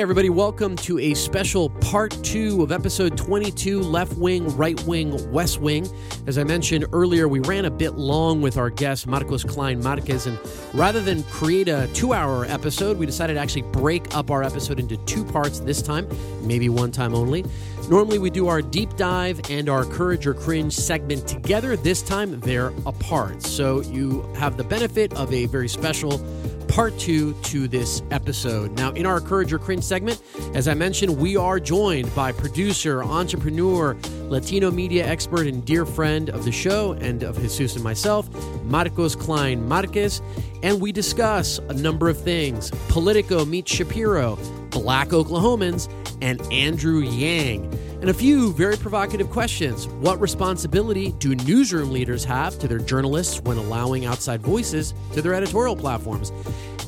Hey, everybody, welcome to a special part two of episode 22 Left Wing, Right Wing, West Wing. As I mentioned earlier, we ran a bit long with our guest, Marcos Cline-Marquez, and rather than create a two hour episode, we decided to actually break up our episode into two parts this time, maybe one time only. Normally, we do our deep dive and our courage or cringe segment together. This time, they're apart. So you have the benefit of a very special part two to this episode. Now, in our Courage or Cringe segment, as I mentioned, we are joined by producer, entrepreneur, Latino media expert, and dear friend of the show and of Jesus and myself, Marcos Cline-Marquez. And we discuss a number of things Politico meets Shapiro, Black Oklahomans, and Andrew Yang. And a few very provocative questions. What responsibility do newsroom leaders have to their journalists when allowing outside voices to their editorial platforms?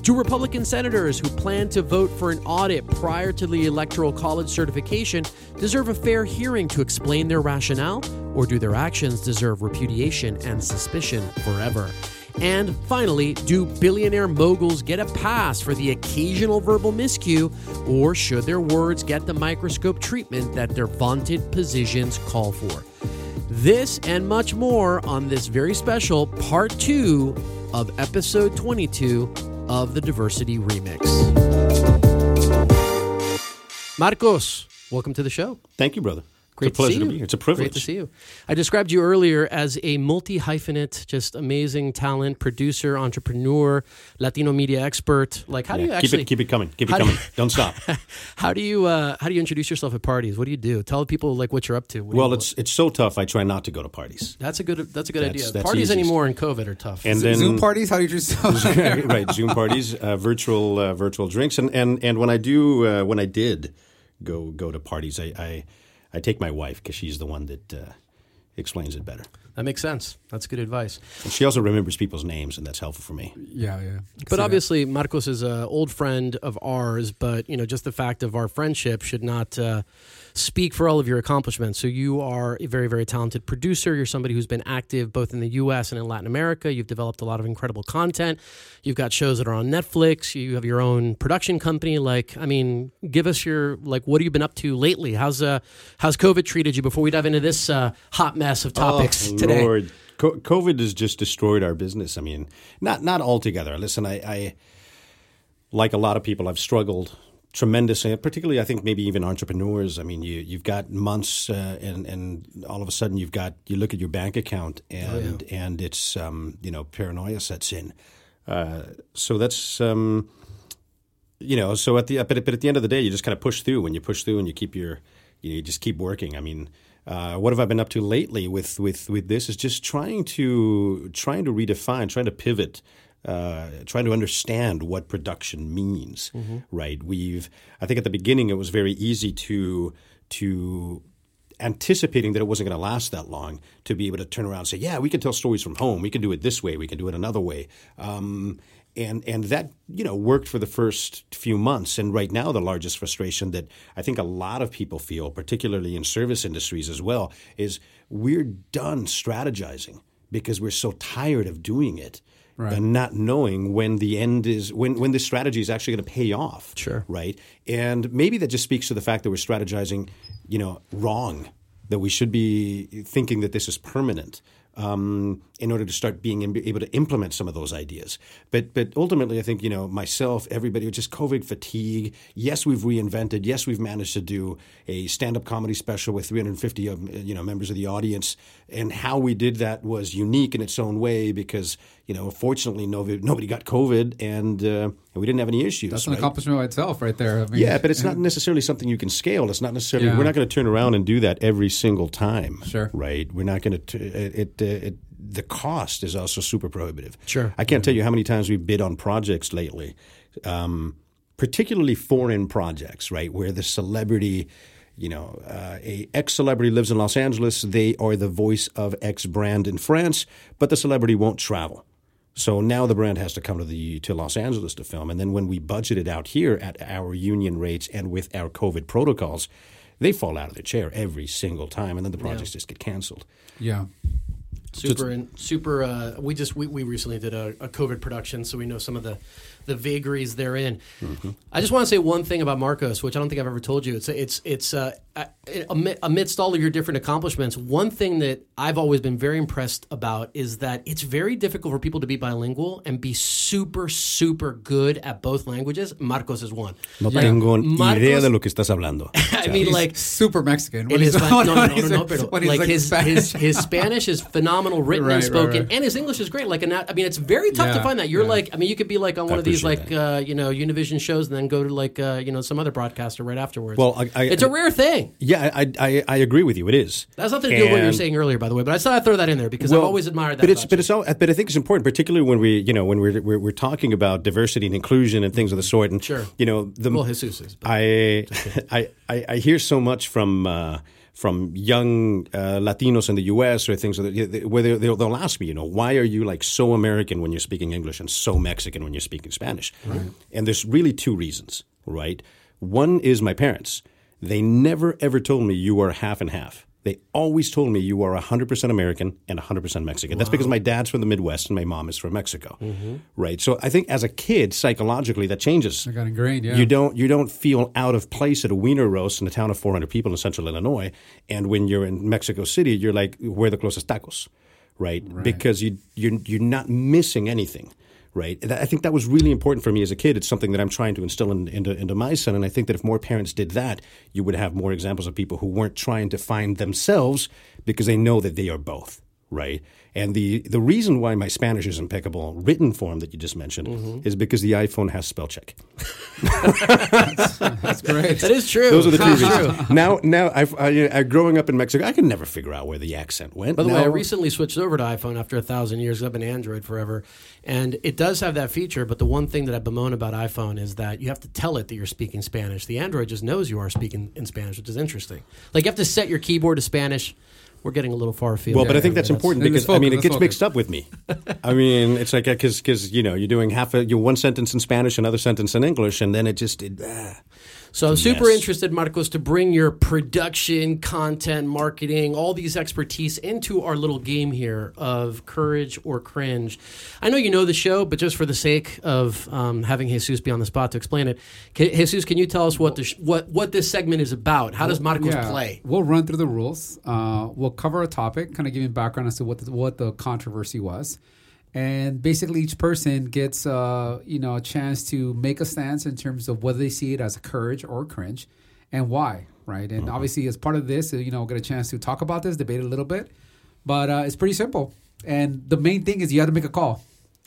Do Republican senators who plan to vote for an audit prior to the Electoral College certification deserve a fair hearing to explain their rationale? Or do their actions deserve repudiation and suspicion forever? And finally, do billionaire moguls get a pass for the occasional verbal miscue, or should their words get the microscope treatment that their vaunted positions call for? This and much more on this very special part two of episode 22 of the Diversity Remix. Marcos, welcome to the show. Thank you, brother. Great it's a pleasure to, to, see be you. here. It's a privilege. Great to see you. I described you earlier as a multi hyphenate, just amazing talent, producer, entrepreneur, Latino media expert. Like, how do you actually keep it keep it coming? Keep it how do coming. Don't stop. how do you uh, how do you introduce yourself at parties? What do you do? Tell people like what you're up to. What well, you- it's it's so tough. I try not to go to parties. that's a good that's a good That's- idea. that's parties easiest. anymore in COVID are tough. And then Zoom parties? How do you just? right, Zoom parties, uh, virtual uh, virtual drinks, and and and when I do uh, when I did go go to parties, I I, I take my wife because she's the one that uh, explains it better, that makes sense. That's good advice. and she also remembers people's names, and that's helpful for me. yeah, yeah. But obviously, Marcos is an old friend of ours. But you know, just the fact of our friendship should not uh, speak for all of your accomplishments. So you are a very, very talented producer. You're somebody who's been active both in the U.S. and in Latin America. You've developed a lot of incredible content. You've got shows that are on Netflix. You have your own production company. Like, I mean, give us your like, what have you been up to lately? How's uh, how's COVID treated you? Before we dive into this uh, hot mess of topics oh, today. Lord. Co- COVID has just destroyed our business. I mean, not not altogether. Listen, I, I like a lot of people, I've struggled tremendously. Particularly, I think maybe even entrepreneurs. I mean, you you've got months, uh, and and all of a sudden you've got you look at your bank account, and and it's um, you know paranoia sets in. Uh, so that's. Um, you know, so at the but, but at the end of the day, you just kind of push through. When you push through and you keep your, you, know, you just keep working. I mean, uh, what have I been up to lately with with with this? Is just trying to trying to redefine, trying to pivot, uh, trying to understand what production means. Right? We've I think at the beginning it was very easy to to anticipating that it wasn't going to last that long to be able to turn around and say, yeah, we can tell stories from home. We can do it this way. We can do it another way. Um, and and that you know worked for the first few months. And right now, the largest frustration that I think a lot of people feel, particularly in service industries as well, is we're done strategizing because we're so tired of doing it. And not knowing when the end is, when, when this strategy is actually going to pay off. Sure. Right. And maybe that just speaks to the fact that we're strategizing, you know, wrong that we should be thinking that this is permanent um, in order to start being able to implement some of those ideas. But but ultimately, I think you know myself, everybody, it's just COVID fatigue. Yes, we've reinvented. Yes, we've managed to do a stand-up comedy special with 350 of you know members of the audience, and how we did that was unique in its own way because you know fortunately nobody, nobody got COVID and, uh, and we didn't have any issues. That's an right? accomplishment by itself, right there. I mean, Yeah, but it's not necessarily something you can scale. It's not necessarily. Yeah. We're not going to turn around and do that every single time. Sure. Right. We're not going to. It, it, uh, it. The cost is also super prohibitive. Sure. I can't tell you how many times we've bid on projects lately, um, particularly foreign projects. Right, where the celebrity. You know, uh, a ex celebrity lives in Los Angeles. They are the voice of X brand in France, but the celebrity won't travel. So now the brand has to come to the to Los Angeles to film, and then when we budget it out here at our union rates and with our COVID protocols, they fall out of their chair every single time, and then the projects just get canceled. Yeah. super and super uh, we just we, we recently did a, a covid production so we know some of the the vagaries therein i just want to say one thing about marcos which i don't think i've ever told you it's it's it's uh, uh, amidst all of your different accomplishments one thing that i've always been very impressed about is that it's very difficult for people to be bilingual and be super super good at both languages marcos is one No tengo Marcos- idea de lo que estás hablando. i mean He's like super Mexican. in When no, no, no, no, no, pero when like his, his Spanish. his Spanish is phenomenal, written Right, and spoken, right. and his English is great. Like, and I mean, it's very tough to find that. You're yeah. like, I mean, you could be like on one of these appreciate like uh, you know Univision shows, and then go to like uh, you know some other broadcaster right afterwards. Well, I- I- it's a rare thing. yeah, I, I I agree with you. It is. That's nothing to do with what you were saying earlier, by the way. But I thought I'd throw that in there because I've always admired that. But it's but it's all, but I think it's important, particularly when we you know when we're we're, we're talking about diversity and inclusion and things of the sort. And Sure. you know the well, Jesus is. I I I hear so much from uh, from young uh, Latinos in the U.S. or things where they, they'll, they'll ask me, you know, why are you like so American when you're speaking English and so Mexican when you're speaking Spanish? And there's really two reasons, right? One is my parents. They never ever told me you are half and half. They always told me you are 100% American and 100% Mexican. That's because my dad's from the Midwest and my mom is from Mexico, mm-hmm. right? So I think as a kid, psychologically, that changes. I got ingrained, yeah. You don't you don't feel out of place at a wiener roast in a town of 400 people in central Illinois, and when you're in Mexico City, you're like, where are the closest tacos, right? Because you you're you're not missing anything, right? I think that was really important for me as a kid. It's something that I'm trying to instill in, into into my son, and I think that if more parents did that, you would have more examples of people who weren't trying to find themselves because they know that they are both, right? And the, the reason why my Spanish is impeccable, written form that you just mentioned, mm-hmm. is because the iPhone has spell check. That's great. that is true. Those are the two That's true. reasons. Now, now, I've, I, I, growing up in Mexico, I could never figure out where the accent went. By the way, I recently switched over to iPhone after a thousand years. I've been Android forever, and it does have that feature. But the one thing that I bemoan about iPhone is that you have to tell it that you're speaking Spanish. The Android just knows you are speaking in Spanish, which is interesting. Like you have to set your keyboard to Spanish. We're getting a little far afield. Well, but I think that's important because I mean it gets focus. mixed up with me. I mean, it's like because because you know you're doing half a you one sentence in Spanish, another sentence in English, and then it just it, ah. So I'm super mess. interested, Marcos, to bring your production, content, marketing, all these expertise into our little game here of courage or cringe. I know you know the show, but just for the sake of um, having Jesus be on the spot to explain it, can, Jesus, can you tell us what the sh- what what this segment is about? How does Marcos Yeah, play? We'll run through the rules. Uh, we'll cover a topic, kind of giving you background as to what the, what the controversy was, and basically each person gets uh, you know a chance to make a stance in terms of whether they see it as a courage or cringe, and why. Right, and obviously as part of this, uh, you know, get a chance to talk about this, debate a little bit, but uh, it's pretty simple. And the main thing is you have to make a call.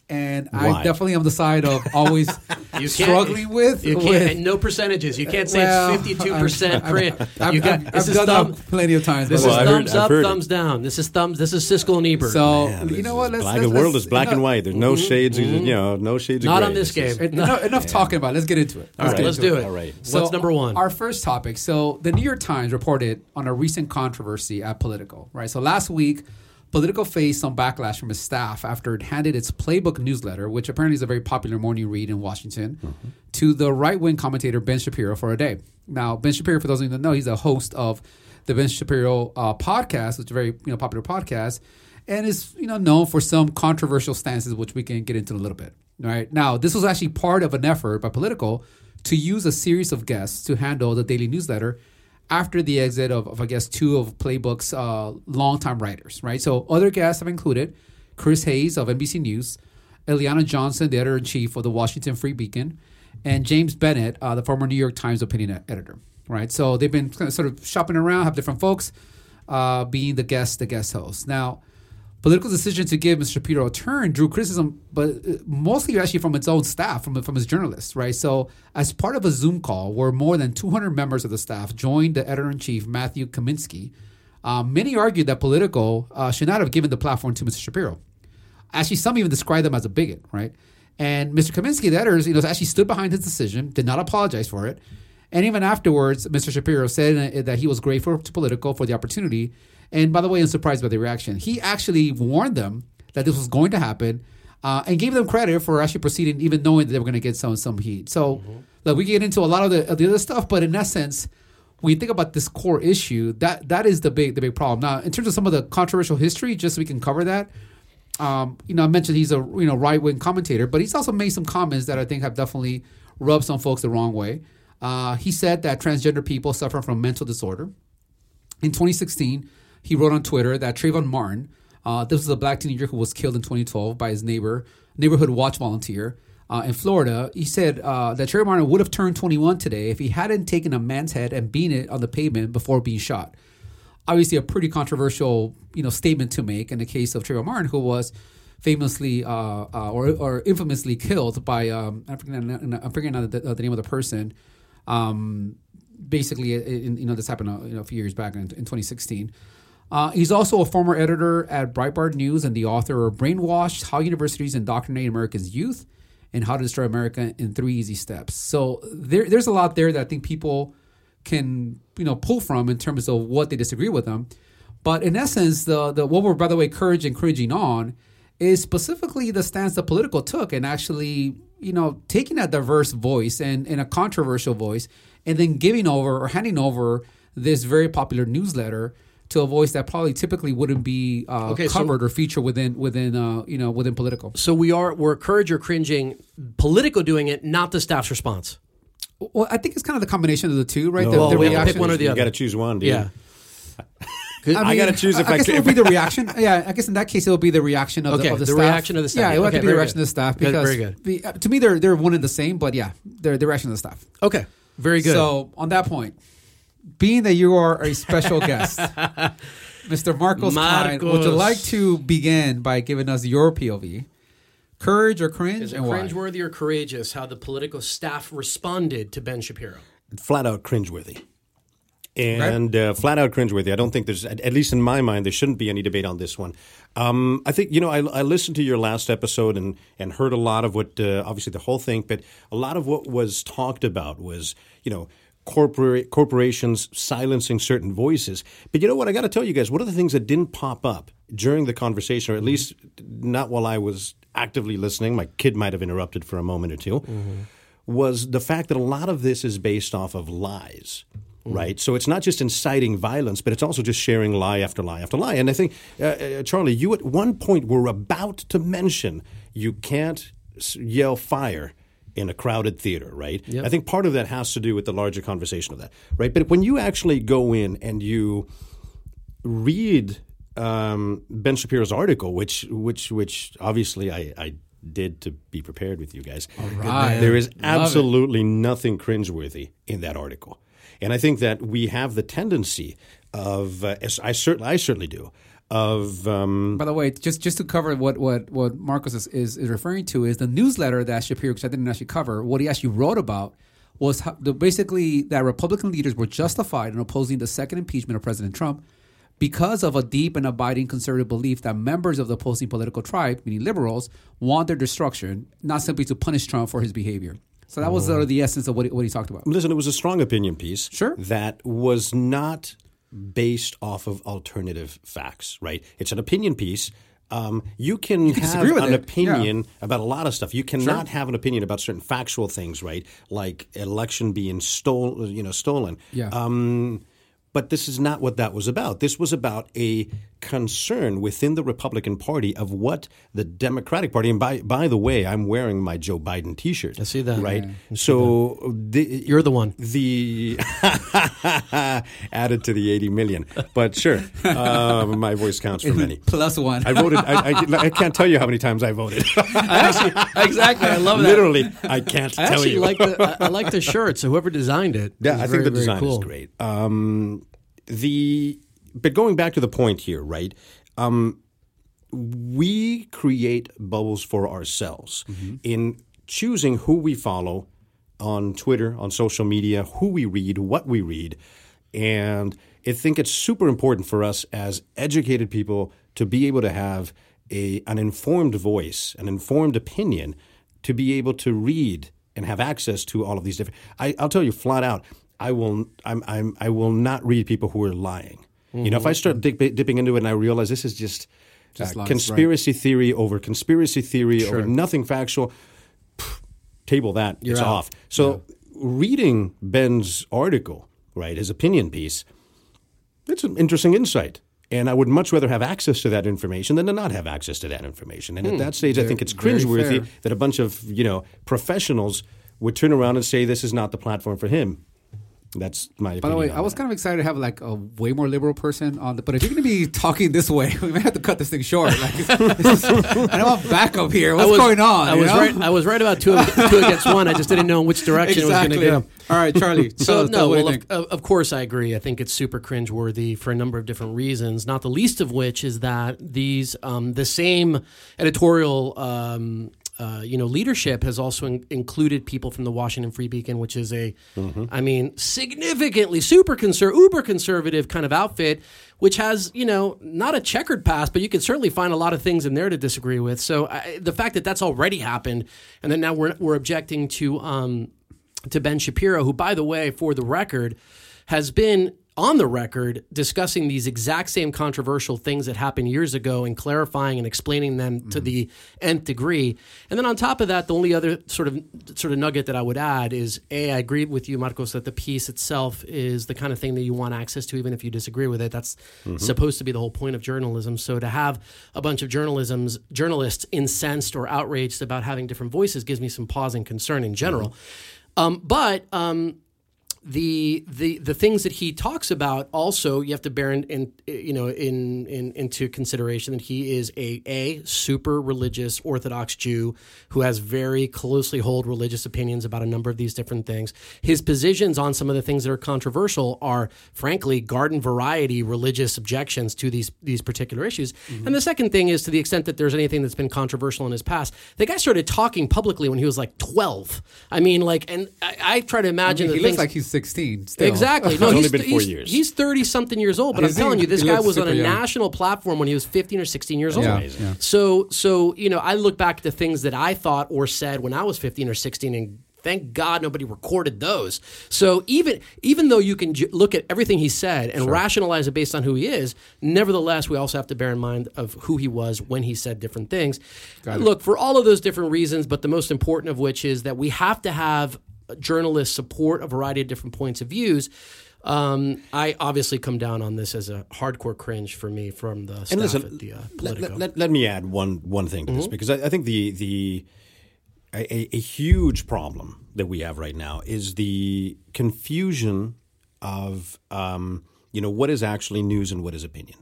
And I definitely am the side of always You can't- struggling with You can't with no percentages. You can't say Well, it's 52 percent I've- I've, You got I've- this I've is done thumb. plenty of times. This but- is Well, I heard- thumbs I've up, heard it. thumbs down. This is thumbs. This is Siskel and Ebert. So Man, you know what? Let's, black, let's, the world let's- is black and white. There's no mm-hmm. shades. of You mm-hmm. know, no shades. of Not gray. on this This game. Enough, enough talking about. it. Let's get into it. All right, get let's do it. All right. What's number one? Our first topic. So the New York Times reported on a recent controversy at Politico. Right. So last week, Politico faced some backlash from its staff after it handed its Playbook newsletter, which apparently is a very popular morning read in Washington, to the right-wing commentator Ben Shapiro for a day. Now, Ben Shapiro, for those of you that know, he's a host of the Ben Shapiro uh, podcast, which is a very you know popular podcast, and is you know known for some controversial stances, which we can get into in a little bit. All right. Now, this was actually part of an effort by Politico to use a series of guests to handle the daily newsletter after the exit of, of I guess two of Playbook's uh, longtime writers, right? So other guests have included Chris Hayes of NBC News, Eliana Johnson, the editor in chief of the Washington Free Beacon, and James Bennet, uh, the former New York Times opinion editor, right? So they've been kind of sort of shopping around, have different folks uh, being the guest, the guest host. Now, Politico's decision to give Mr. Shapiro a turn drew criticism, but uh, mostly actually from its own staff, from from his journalists, right? So, as part of a Zoom call where more than 200 members of the staff joined the editor in chief Matthew Kaminski, um, many argued that Politico uh, should not have given the platform to Mr. Shapiro. Actually, some even described them as a bigot, right? And Mr. Kaminski, the editor, you know, actually stood behind his decision, did not apologize for it, and even afterwards, Mr. Shapiro said that he was grateful to Politico for the opportunity. And by the way, I'm surprised by the reaction. He actually warned them that this was going to happen, uh, and gave them credit for actually proceeding, even knowing that they were going to get some some heat. So, mm-hmm. like, we get into a lot of the, of the other stuff, but in essence, when you think about this core issue, that that is the big the big problem. Now, in terms of some of the controversial history, just so we can cover that, um, you know, I mentioned he's a you know right wing commentator, but he's also made some comments that I think have definitely rubbed some folks the wrong way. Uh, he said that transgender people suffer from mental disorder. In 2016, he wrote on Twitter that Trayvon Martin, uh, this was a black teenager who was killed in 2012 by his neighbor, neighborhood watch volunteer uh, in Florida. He said uh, that Trayvon Martin would have turned 21 today if he hadn't taken a man's head and beaten it on the pavement before being shot obviously a pretty controversial you know statement to make in the case of Trayvon Martin, who was famously uh, uh, or, or infamously killed by um, I'm forgetting, I'm the, the, name of the person. Um, basically, in, you know, this happened uh, you know, a few years back in, in 2016. Uh, he's also a former editor at Breitbart News and the author of Brainwashed How Universities Indoctrinate America's Youth and How to Destroy America in Three Easy Steps. So there, there's a lot there that I think people can you know pull from in terms of what they disagree with them. But in essence, the the what we're by the way courage and cringing on is specifically the stance that Politico took and actually you know taking a diverse voice and, and a controversial voice and then giving over or handing over this very popular newsletter to a voice that probably typically wouldn't be uh, okay, covered so, or featured within within uh, you know within Politico. So we are we're courage or cringing Politico doing it, not the staff's response. Well, I think it's kind of the combination of the two, right? No, the, the reaction. Pick one or the you other. You got to choose one, dude. Yeah. I, mean, I got to choose if I, I guess it will be the reaction. Yeah, I guess in that case it will be the reaction of okay, the, of the, the staff. reaction of the staff. Yeah, it will okay, have to be the reaction good. of the staff because very good. The, uh, to me they're they're one and the same, but yeah, they're the reaction of the staff. Okay, very good. So on that point, being that you are a special guest, Mr. Marcos, Marcos. Cline, would you like to begin by giving us your POV? Courage or cringe? Is it cringeworthy or courageous how the Politico staff responded to Ben Shapiro? Flat out cringeworthy. And uh, flat out cringeworthy. I don't think there's, at least in my mind, there shouldn't be any debate on this one. Um, I think, you know, I, I, listened to your last episode and, and heard a lot of what, uh, obviously the whole thing, but a lot of what was talked about was, you know, corporate corporations silencing certain voices. But you know what? I got to tell you guys, one of the things that didn't pop up during the conversation, or at least not while I was actively listening, my kid might have interrupted for a moment or 2 mm-hmm. was the fact that a lot of this is based off of lies. Mm-hmm. Right, so it's not just inciting violence, but it's also just sharing lie after lie after lie. And I think, uh, uh, Charlie, you at one point were about to mention you can't yell fire in a crowded theater, right? Yep. I think part of that has to do with the larger conversation of that, right? But when you actually go in and you read um, Ben Shapiro's article, which which which obviously I, I did to be prepared with you guys. Right. There is absolutely nothing cringeworthy in that article, and I think that we have the tendency of, uh, I certainly I certainly do. Of um, by the way, just just to cover what what what Marcos is, is, is referring to is the newsletter that Shapiro, which I didn't actually cover. What he actually wrote about was how, the, basically that Republican leaders were justified in opposing the second impeachment of President Trump because of a deep and abiding conservative belief that members of the opposing political tribe, meaning liberals, want their destruction, not simply to punish Trump for his behavior. So that was sort of the essence of what he, what he talked about. Listen, it was a strong opinion piece. Sure. That was not based off of alternative facts, right? It's an opinion piece. Um, you can, you can have an it. opinion yeah. about a lot of stuff. You cannot sure. have an opinion about certain factual things, right? Like election being stolen, you know, stolen. Yeah. Um, but this is not what that was about. This was about a concern within the Republican Party of what the Democratic Party and by by the way, I'm wearing my Joe Biden T-shirt. I see that. Right. Yeah, so the, You're the one. The added to the 80 million, but sure, uh, my voice counts for many. Plus one. I voted. I, I, I can't tell you how many times I voted. actually, exactly. I love that. Literally, I can't I tell actually you. like the I, I like the shirt. So whoever designed it, Yeah, is I think the design cool. is great. Um, the but going back to the point here, right? Um, we create bubbles for ourselves Mm-hmm. in choosing who we follow on Twitter, on social media, who we read, what we read, and I think it's super important for us as educated people to be able to have a an informed voice, an informed opinion, to be able to read and have access to all of these different. I, I'll tell you flat out, I will. I'm, I'm. I will not read people who are lying. You know, if I start dip, dipping into it and I realize this is just, Just uh, conspiracy theory over conspiracy theory over nothing factual, pff, table that. it's out. off. So reading Ben's article, right, his opinion piece, it's an interesting insight. And I would much rather have access to that information than to not have access to that information. And at that stage, I think it's cringeworthy that a bunch of you know professionals would turn around and say this is not the platform for him. That's my opinion. By the way, I was that. kind of excited to have like a way more liberal person on the. But if you're going to be talking this way, we may have to cut this thing short. Like, is, I don't want backup here. What's was, going on? I was know? right. I was right about two, two against one. I just didn't know in which direction exactly. it was going to go. All right, Charlie. tell So no, what well, think? of, of course I agree. I think it's super cringeworthy for a number of different reasons. Not the least of which is that these um, the same editorial. Um, uh, you know, leadership has also in- included people from the Washington Free Beacon, which is a, I mean, significantly super conser- uber conservative kind of outfit, which has you know not a checkered past, but you can certainly find a lot of things in there to disagree with. So I, the fact that that's already happened, and then now we're we're objecting to um, to Ben Shapiro, who, by the way, for the record, has been on the record discussing these exact same controversial things that happened years ago and clarifying and explaining them to the nth degree. And then on top of that, the only other sort of sort of nugget that I would add is a I agree with you, Marcos, that the piece itself is the kind of thing that you want access to, even if you disagree with it. That's supposed to be the whole point of journalism. So to have a bunch of journalism's journalists incensed or outraged about having different voices gives me some pause and concern in general. Um, but um, the the the things that he talks about also you have to bear in, in you know in, in into consideration that he is a a super religious Orthodox Jew who has very closely hold religious opinions about a number of these different things. His positions on some of the things that are controversial are frankly garden variety religious objections to these these particular issues. Mm-hmm. And the second thing is to the extent that there's anything that's been controversial in his past, the guy started talking publicly when he was like 12. I mean, like, and I, I try to I imagine mean, the he looks things- like he's 16. Still. Exactly. No, It's he's only been four he's, years. He's thirty something years old, but I'm he? telling you, this guy was on a young. national platform when he was 15 or 16 years old. Yeah, yeah. So, so you know, I look back to things that I thought or said when I was 15 or 16, and thank God nobody recorded those. So even even though you can j- look at everything he said and rationalize it based on who he is, nevertheless, we also have to bear in mind of who he was when he said different things. Look for all of those different reasons, but the most important of which is that we have to have journalists support a variety of different points of views. Um, I obviously come down on this as a hardcore cringe for me from the And listen, the uh, let, Politico. let, let, me add one one thing to Mm-hmm. this because I, I think the the a, a- a huge problem that we have right now is the confusion of um, you know what is actually news and what is opinion.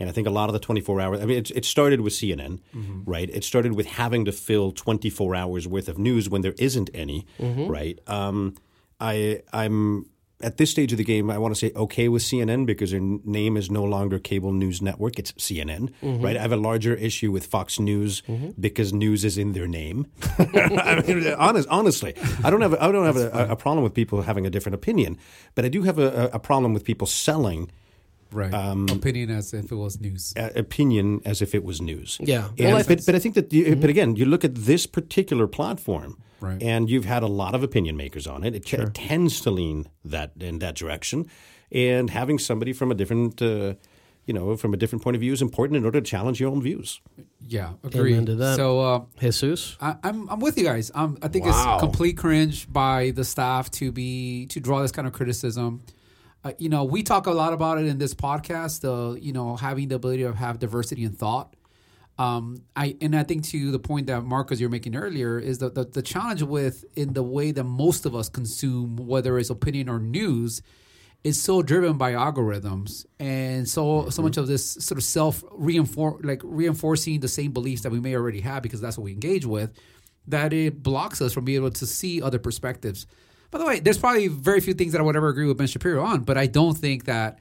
And I think a lot of the 24 hours, I mean, it, it started with CNN, Mm-hmm. right? It started with having to fill 24 hours worth of news when there isn't any, Mm-hmm. right? Um, I, I'm at this stage of the game, I want to say okay with CNN because their name is no longer Cable News Network; it's CNN, Mm-hmm. right? I have a larger issue with Fox News because news is in their name. I mean, honest, honestly, I don't have a, I don't have a, a problem with people having a different opinion, but I do have a, a problem with people selling Right. Um, Opinion as if it was news. uh, opinion as if it was news. Yeah. And, Well, but, but I think that, you, but again, you look at this particular platform, Right. and you've had a lot of opinion makers on it. It, ca- it tends to lean that in that direction, and having somebody from a different, uh, you know, from a different point of view is important in order to challenge your own views. Yeah, agree. Amen to that. So uh, Jesus. I, I'm I'm with you guys. Um, I think Wow. it's complete cringe by the staff to be to draw this kind of criticism. Uh, you know, we talk a lot about it in this podcast. Uh, you know, having the ability to have diversity in thought. Um, I and I think to the point that Marcos you're making earlier is that the, the challenge with in the way that most of us consume, whether it's opinion or news, is so driven by algorithms and so so much of this sort of self reinforce like reinforcing the same beliefs that we may already have because that's what we engage with that it blocks us from being able to see other perspectives. By the way, there's probably very few things that I would ever agree with Ben Shapiro on, but I don't think that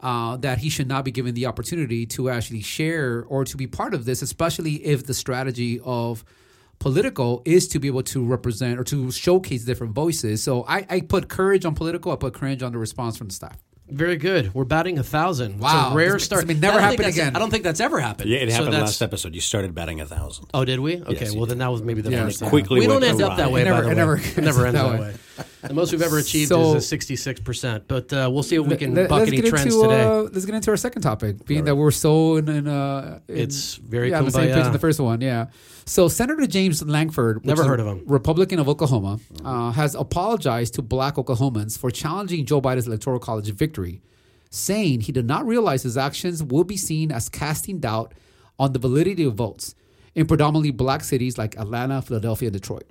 uh, that he should not be given the opportunity to actually share or to be part of this, especially if the strategy of Politico is to be able to represent or to showcase different voices. So I, I put courage on Politico. I put courage on the response from the staff. Very good. We're batting a thousand. Wow. it's a rare This- start. this may never I don't think happen that's- again. I don't think that's ever happened. Yeah, it happened that's- last episode. You started batting a thousand. Oh, did we? Okay, Yes, well then that was maybe the Yeah, first time. quickly we don't went end up that way. It never- by the it way. never it never ends that that way. way. The most we've ever achieved So- is a sixty-six percent. But uh, we'll see if we can Let- buck let's any get trends into, today. Uh, let's get into our second topic, being that we're so in, in, uh, in It's very yeah, on the same page kumbaya. in the first one. Yeah. So Senator James Lankford, Never heard of him. Republican of Oklahoma, uh, has apologized to Black Oklahomans for challenging Joe Biden's electoral college victory, saying he did not realize his actions would be seen as casting doubt on the validity of votes in predominantly Black cities like Atlanta, Philadelphia, and Detroit.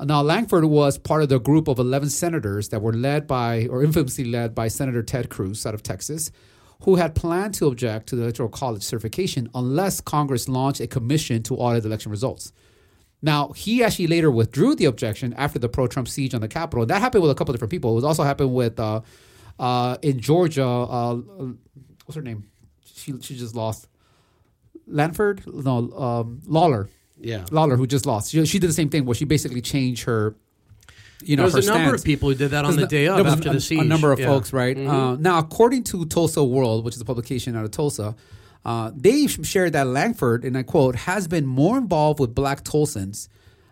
Now, Lankford was part of the group of 11 senators that were led by, or infamously led by Senator Ted Cruz out of Texas, who had planned to object to the Electoral College certification unless Congress launched a commission to audit the election results. Now, he actually later withdrew the objection after the pro Trump siege on the Capitol. That happened with a couple of different people. It was also happened with, uh, uh, in Georgia, uh, what's her name? She, she just lost. Lanford? No, um, Loeffler. yeah. Loeffler, who just lost. She, she did the same thing where she basically changed her, you know, There was her a number of people who did that on the day of after a, the siege. A number of Yeah. Mm-hmm. folks, right? Uh, now, according to Tulsa World, which is a publication out of Tulsa, uh, they shared that Lankford, and I quote, has been more involved with black Tulsans,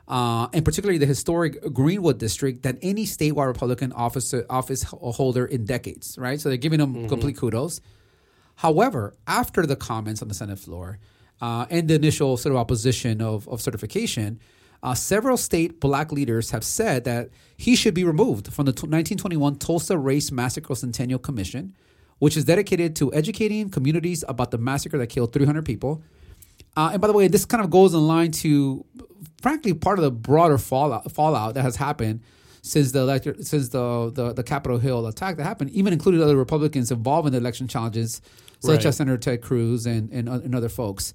uh, and particularly the historic Greenwood district, than any statewide Republican office, office holder in decades, right? So they're giving him Mm-hmm. complete kudos. However, after the comments on the Senate floor uh, and the initial sort of opposition of, of certification, uh, several state black leaders have said that he should be removed from the t- 1921 Tulsa Race Massacre Centennial Commission, which is dedicated to educating communities about the massacre that killed 300 people. Uh, and by the way, this kind of goes in line to, frankly, part of the broader fallout, fallout that has happened since the elector, since the, the the Capitol Hill attack that happened, even included other Republicans involved in the election challenges, such Right. as Senator Ted Cruz and and, and other folks.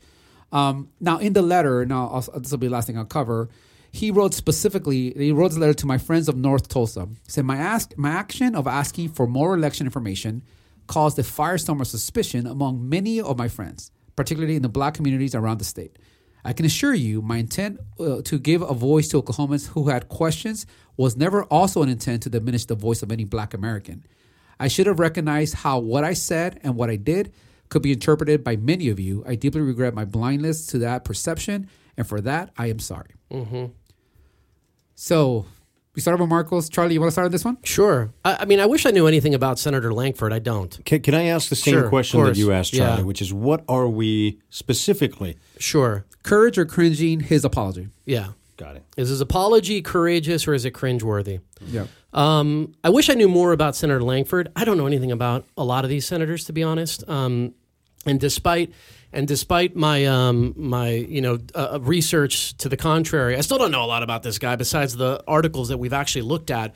Um, now, in the letter, now I'll, this will be the last thing I'll cover. He wrote specifically. He wrote this letter to my friends of North Tulsa. He said, "My ask, my action of asking for more election information caused a firestorm of suspicion among many of my friends, particularly in the black communities around the state. I can assure you, my intent uh, to give a voice to Oklahomans who had questions was never also an intent to diminish the voice of any black American. I should have recognized how what I said and what I did could be interpreted by many of you. I deeply regret my blindness to that perception, and for that, I am sorry. So, we started with Marcos. Charlie, you want to start on this one? Sure. I, I mean, I wish I knew anything about Senator Lankford. I don't. Can, can I ask the same Sure, question that you asked, Charlie, Yeah. which is what are we specifically? Sure. Courage or cringing his apology? Yeah. Got it. Is his apology courageous or is it cringeworthy? Yeah. Um, I wish I knew more about Senator Lankford. I don't know anything about a lot of these senators, to be honest. Um, and despite and despite my um, my you know uh, research to the contrary, I still don't know a lot about this guy besides the articles that we've actually looked at.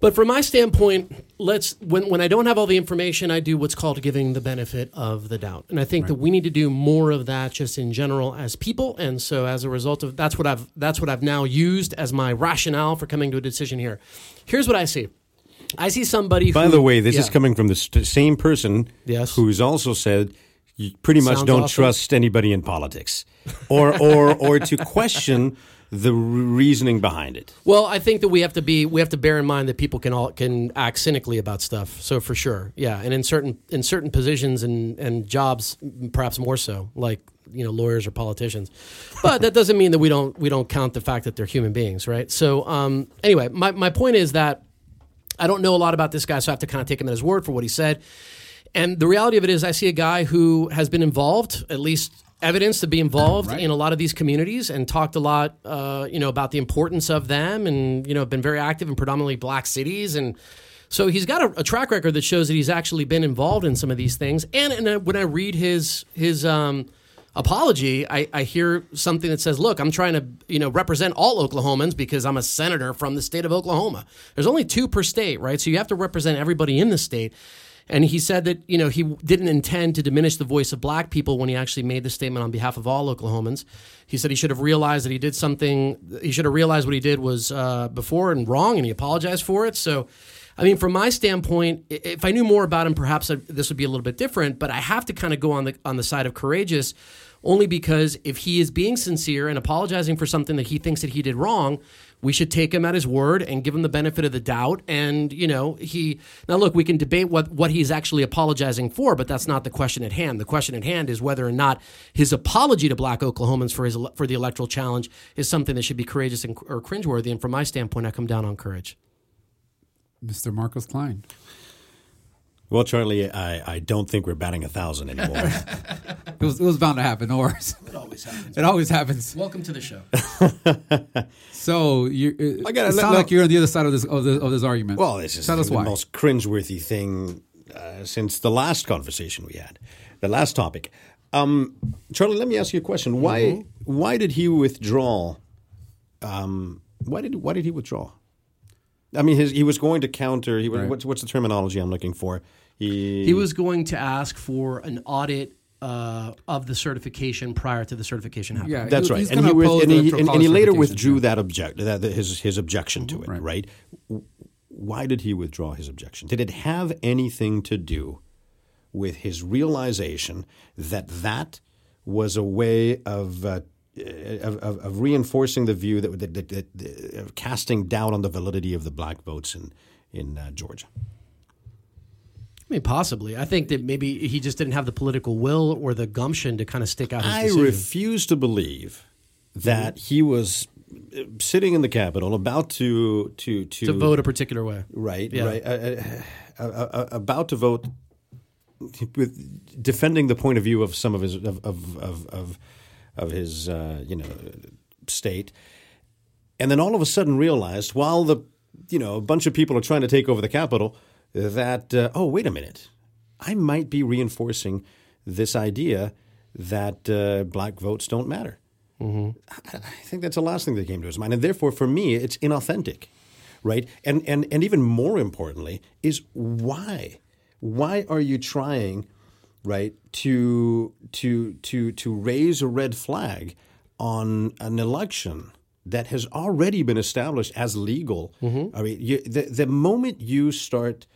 But from my standpoint, let's when when I don't have all the information, I do what's called giving the benefit of the doubt, and I think that we need to do more of that just in general as people. And so, as a result of that's what I've that's what I've now used as my rationale for coming to a decision here. Here's what I see. I see somebody. By who, the way, this is coming from the st- same person Yes. who's also said you pretty much Sounds don't awesome. trust anybody in politics or, or, or to question the reasoning behind it. Well, I think that we have to be we have to bear in mind that people can all can act cynically about stuff. So for sure, yeah, and in certain in certain positions and and jobs, perhaps more so, like you know lawyers or politicians. But that doesn't mean that we don't we don't count the fact that they're human beings, right? So um, anyway, my my point is that I don't know a lot about this guy, so I have to kind of take him at his word for what he said. And the reality of it is, I see a guy who has been involved, at least evidence to be involved in a lot of these communities, and talked a lot, uh, you know, about the importance of them, and you know, been very active in predominantly black cities, and So he's got a, a track record that shows that he's actually been involved in some of these things. And, and uh, when I read his his um, apology, I, I hear something that says, "Look, I'm trying to you know represent all Oklahomans because I'm a senator from the state of Oklahoma. There's only two per state, right? So you have to represent everybody in the state." And he said that you know he didn't intend to diminish the voice of black people when he actually made the statement on behalf of all Oklahomans. He said he should have realized that he did something. He should have realized what he did was uh, before and wrong, and he apologized for it. So. I mean, from my standpoint, if I knew more about him, perhaps this would be a little bit different. But I have to kind of go on the on the side of courageous, only because if he is being sincere and apologizing for something that he thinks that he did wrong, we should take him at his word and give him the benefit of the doubt. And you know, he now look, we can debate what what he's actually apologizing for, but that's not the question at hand. The question at hand is whether or not his apology to Black Oklahomans for his for the electoral challenge is something that should be courageous and, or cringeworthy. And from my standpoint, I come down on courage. Mr. Marcos Cline. Well, Charlie, I, I don't think we're batting a thousand anymore. It was, it was bound to happen. No worries. It always happens. It always happens. Welcome to the show. So you, it, I gotta it let- sounds no. like you're on the other side of this of, this of this argument. well, this is tell us the why. most cringeworthy thing uh, since the last conversation we had, the last topic. Um, Charlie, let me ask you a question. Why Mm-hmm. why did he withdraw? Um, why did why did he withdraw? I mean, his, he was going to counter. He was, Right. what's, what's the terminology I'm looking for? He He was going to ask for an audit uh, of the certification prior to the certification happening. Yeah, That's he- right, and he, was, and, he, and, and he later withdrew yeah. that object, that, that his his objection to it. Right. Right. Why did he withdraw his objection? Did it have anything to do with his realization that that was a way of uh, of, of, of reinforcing the view that, that, that, that of casting doubt on the validity of the black votes in in uh, Georgia? I mean, possibly. I think that maybe he just didn't have the political will or the gumption to kind of stick out his I decision. refuse to believe that he was uh, sitting in the Capitol about to to to, to vote a particular way. right Yeah. right uh, uh, uh, uh, about to vote with defending the point of view of some of his of of of of, of his uh, you know state, and then all of a sudden realized while the you know a bunch of people are trying to take over the Capitol that uh, oh wait a minute, I might be reinforcing this idea that uh, black votes don't matter. I I think that's the last thing that came to his mind, and therefore, for me, it's inauthentic, right? And and and even more importantly, is why? Why are you trying, right, to to to to raise a red flag on an election that has already been established as legal? Mm-hmm. I mean, you, the the moment you start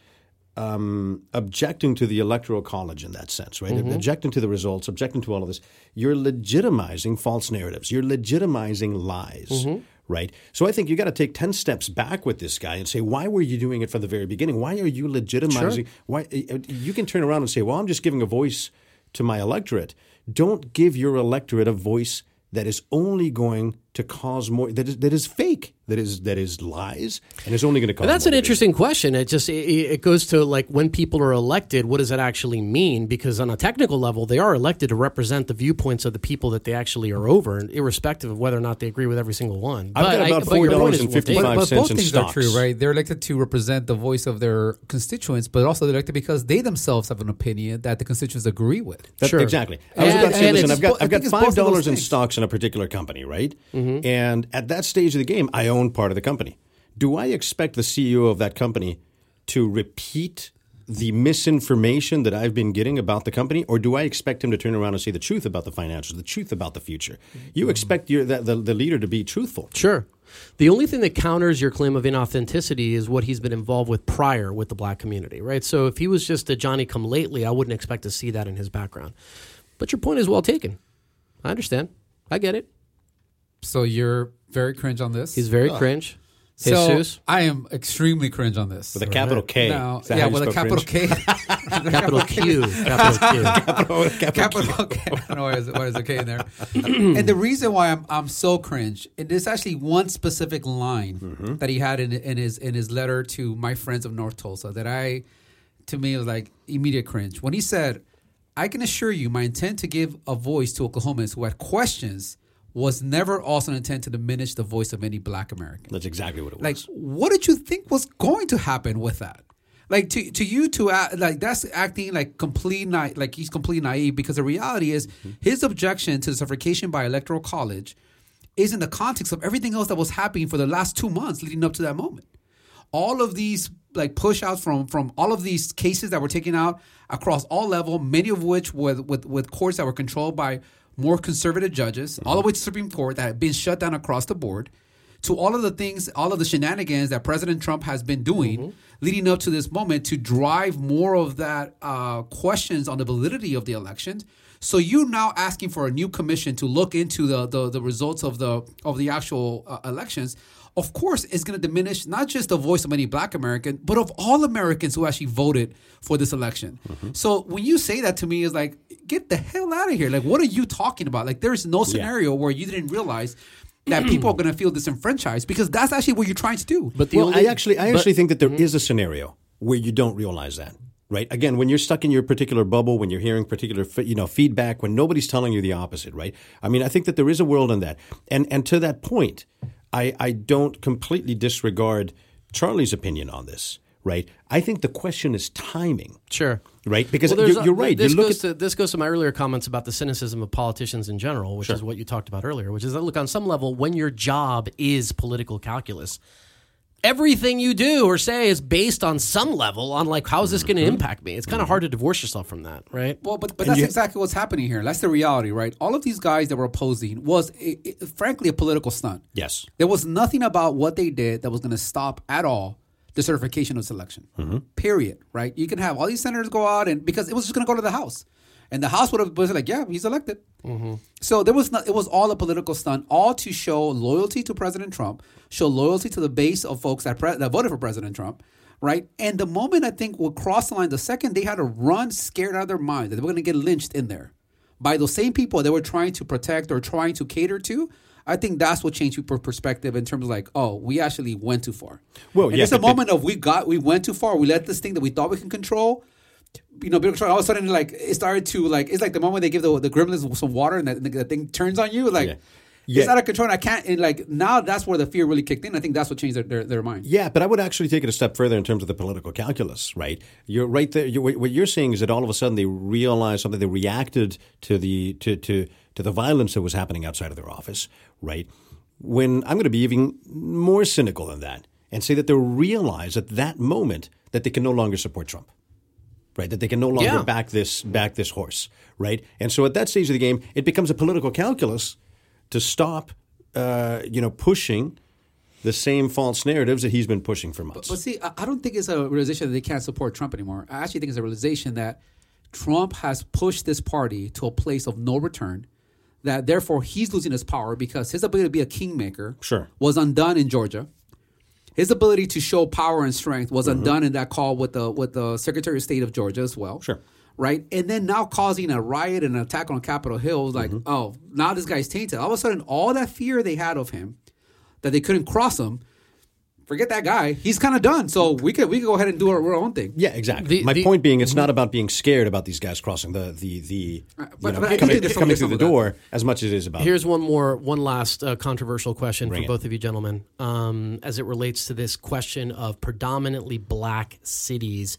um, objecting to the electoral college in that sense, right? Mm-hmm. Objecting to the results, objecting to all of this, you're legitimizing false narratives. You're legitimizing lies, mm-hmm. Right? So I think you got to take ten steps back with this guy and say, why were you doing it from the very beginning? Why are you legitimizing? Why uh, you can turn around and say, well, I'm just giving a voice to my electorate. Don't give your electorate a voice that is only going to cause more that is that is fake, that is that is lies, and it's only going to cause. And that's more an division. interesting question. It just it, it goes to like when people are elected, what does that actually mean? Because on a technical level, they are elected to represent the viewpoints of the people that they actually are over, and irrespective of whether or not they agree with every single one. I've got But I- about but your point is well $4.55 taken. But, but both things stocks. are true, right? They're elected to represent the voice of their constituents, but also they're elected because they themselves have an opinion that the constituents agree with. That's Sure. exactly. I was And- about to say, and listen, it's I've got I I've got think it's both five of those dollars in stocks in a particular company, right? Mm-hmm. Mm-hmm. And at that stage of the game, I own part of the company. Do I expect the CEO of that company to repeat the misinformation that I've been getting about the company, or do I expect him to turn around and say the truth about the financials, the truth about the future? You mm-hmm. expect your that the, the leader to be truthful. Sure. The only thing that counters your claim of inauthenticity is what he's been involved with prior with the black community, right? So if he was just a Johnny come lately, I wouldn't expect to see that in his background. But your point is well taken. I understand. I get it. So you're very cringe on this. He's very cringe. so Jesus. I am extremely cringe on this. With a capital K. Now, yeah, with a capital cringe? K. Capital Q. Capital Q. capital K. I don't know why is, why is a K in there. and the reason why I'm I'm so cringe, and there's actually one specific line Mm-hmm. that he had in in his in his letter to my friends of North Tulsa that I, to me, was like immediate cringe when he said, "I can assure you, my intent to give a voice to Oklahomans who had questions." Was never also an intent to diminish the voice of any black American. That's exactly what it was. Like, what did you think was going to happen with that? like to to you to act, like that's acting like complete na- like he's completely naive because the reality is Mm-hmm. his objection to the suffocation by electoral college is in the context of everything else that was happening for the last two months leading up to that moment all of these like push outs from from all of these cases that were taken out across all level, many of which with with, with courts that were controlled by more conservative judges, all the way to Supreme Court that had been shut down across the board, to all of the things, all of the shenanigans that President Trump has been doing leading up to this moment to drive more of that uh, questions on the validity of the elections. So you're now asking for a new commission to look into the the, the results of the of the actual uh, elections of course, it's going to diminish not just the voice of any black American, but of all Americans who actually voted for this election. Mm-hmm. So when you say that to me, it's like, get the hell out of here. Like, what are you talking about? Like, there's no scenario where you didn't realize that people are going to feel disenfranchised because that's actually what you're trying to do. But the well, only, I actually, I but- actually think that there mm-hmm. is a scenario where you don't realize that. Right. Again, when you're stuck in your particular bubble, when you're hearing particular, you know, feedback, when nobody's telling you the opposite, right? I mean, I think that there is a world in that, and and to that point, I I don't completely disregard Charlie's opinion on this, right? I think the question is timing, Sure. right? Because Well, you're, you're right. This you look goes at to this goes to my earlier comments about the cynicism of politicians in general, which is what you talked about earlier. Which is that look on some level, when your job is political calculus, everything you do or say is based on some level on like how is this going Mm-hmm. to impact me. It's kind of hard to divorce yourself from that, right? Well, but, but that's exactly what's happening here. That's the reality, right? All of these guys that were opposing was, i i frankly, a political stunt. yes, There was nothing about what they did that was going to stop at all the certification of selection. Period. Right? You can have all these senators go out and because it was just going to go to the House, and the House would have been like, yeah, he's elected. Mm-hmm. So there was not. It was all a political stunt, all to show loyalty to President Trump, show loyalty to the base of folks that pre- that voted for President Trump. Right, and the moment I think would cross the line, the second they had to run scared out of their mind that they were going to get lynched in there by those same people they were trying to protect or trying to cater to. I think that's what changed people's perspective in terms of like, oh, we actually went too far. Well, and yeah, it's a the- moment of we got, we went too far. We let this thing that we thought we can control, you know. All of a sudden, like it started to like, it's like the moment they give the the gremlins some water and that the thing turns on you, like. Yeah. Yeah. It's out of control. And I can't. And like now, that's where the fear really kicked in. I think that's what changed their, their, their mind. Yeah, but I would actually take it a step further in terms of the political calculus, right? You're right there. you what you're saying is that all of a sudden they realized something. They reacted to the to to to the violence that was happening outside of their office, right? When I'm going to be even more cynical than that and say that they realize at that moment that they can no longer support Trump. Right, that they can no longer Yeah. back this back this horse, right? And so at that stage of the game, it becomes a political calculus to stop, uh, you know, pushing the same false narratives that he's been pushing for months. But see, I I don't think it's a realization that they can't support Trump anymore. I actually think it's a realization that Trump has pushed this party to a place of no return. That therefore he's losing his power because his ability to be a kingmaker Sure. was undone in Georgia. His ability to show power and strength was Mm-hmm. undone in that call with the with the Secretary of State of Georgia as well. Sure. Right, and then now causing a riot and an attack on Capitol Hill, was like, Mm-hmm. oh, now this guy's tainted. All of a sudden, all that fear they had of him, that they couldn't cross him, forget that guy. He's kind of done. So we could we could go ahead and do our, our own thing. Yeah, exactly. The- My the- point being, it's not about being scared about these guys crossing the the the you but- know, but coming, think there's some- coming through the of that. door as much as it is about. Here's one more, one last uh, controversial question Bring for it. both of you gentlemen, um, as it relates to this question of predominantly black cities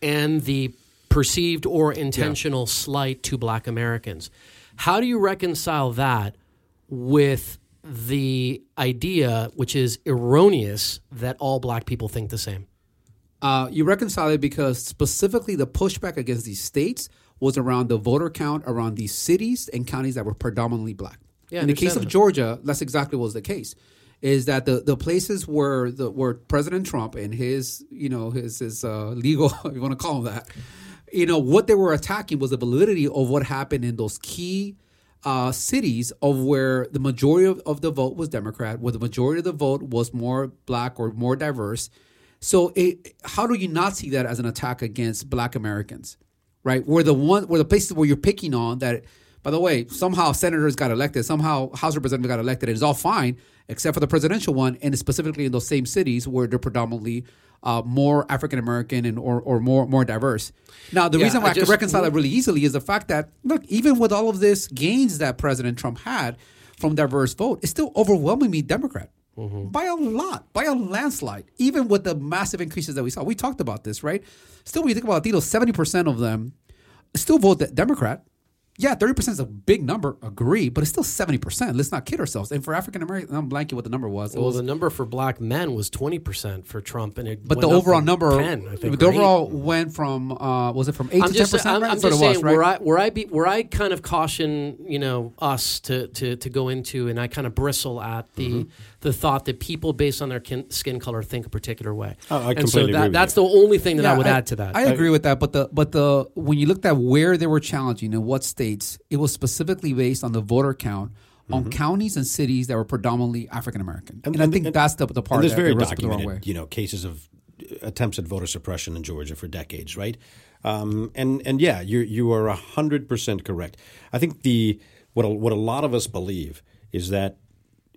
and the perceived or intentional slight to black Americans. How do you reconcile that with the idea, which is erroneous, that all black people think the same? Uh, you reconcile it because specifically the pushback against these states was around the voter count around these cities and counties that were predominantly black. Yeah, In the case of. Georgia, that's exactly what was the case. Is that the, the places where the where President Trump and his you know his his uh, legal if you want to call him that you know what they were attacking was the validity of what happened in those key uh, cities of where the majority of, of the vote was Democrat, where the majority of the vote was more black or more diverse. So, it, how do you not see that as an attack against Black Americans, right? Where the one, where the places where you're picking on that. By the way, somehow senators got elected, somehow House representatives got elected. It's all fine, except for the presidential one, and specifically in those same cities where they're predominantly uh, more African American and or, or more more diverse. Now, the Yeah, reason why I I, can reconcile that really easily is the fact that look, even with all of this gains that President Trump had from diverse vote, it's still overwhelmingly Democrat. by a lot, by a landslide. Even with the massive increases that we saw, we talked about this, right? Still, when you think about Latinos, seventy percent of them still vote Democrat. Yeah, thirty percent is a big number. Agree, but it's still seventy percent. Let's not kid ourselves. And for African American, I'm blanking what the number was. It Well, was the number for black men was 20% for Trump, and it but went the overall from number, 10, I think, the or eight. overall went from uh, was it from eight I'm to ten percent? I'm, right? I'm just it was, saying right? where I where I be where I kind of caution you know us to to to go into, and I kind of bristle at the Mm-hmm. the thought that people based on their kin, skin color think a particular way. Oh, I and completely so agree that, with that's you. the only thing that I Yeah, would add to that. I agree with that, but the but the when you looked at where they were challenging in what states, it was specifically based on the voter count on counties and cities that were predominantly African American, and, I think that's the the part and there's that very they wrestled the wrong way. documented, you know, cases of attempts at voter suppression in Georgia for decades, right? Um, and and yeah, you you are hundred percent correct. I think the what a, what a lot of us believe is that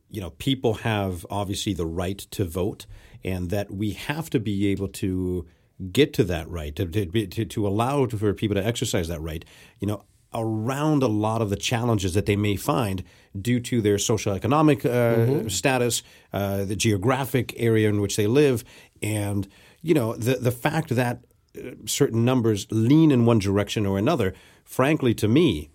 you know people have obviously the right to vote, and that we have to be able to get to that right to to, to, to allow for people to exercise that right. You know, around a lot of the challenges that they may find due to their socioeconomic uh, status, uh, the geographic area in which they live, and you know the the fact that uh, certain numbers lean in one direction or another. Frankly, to me,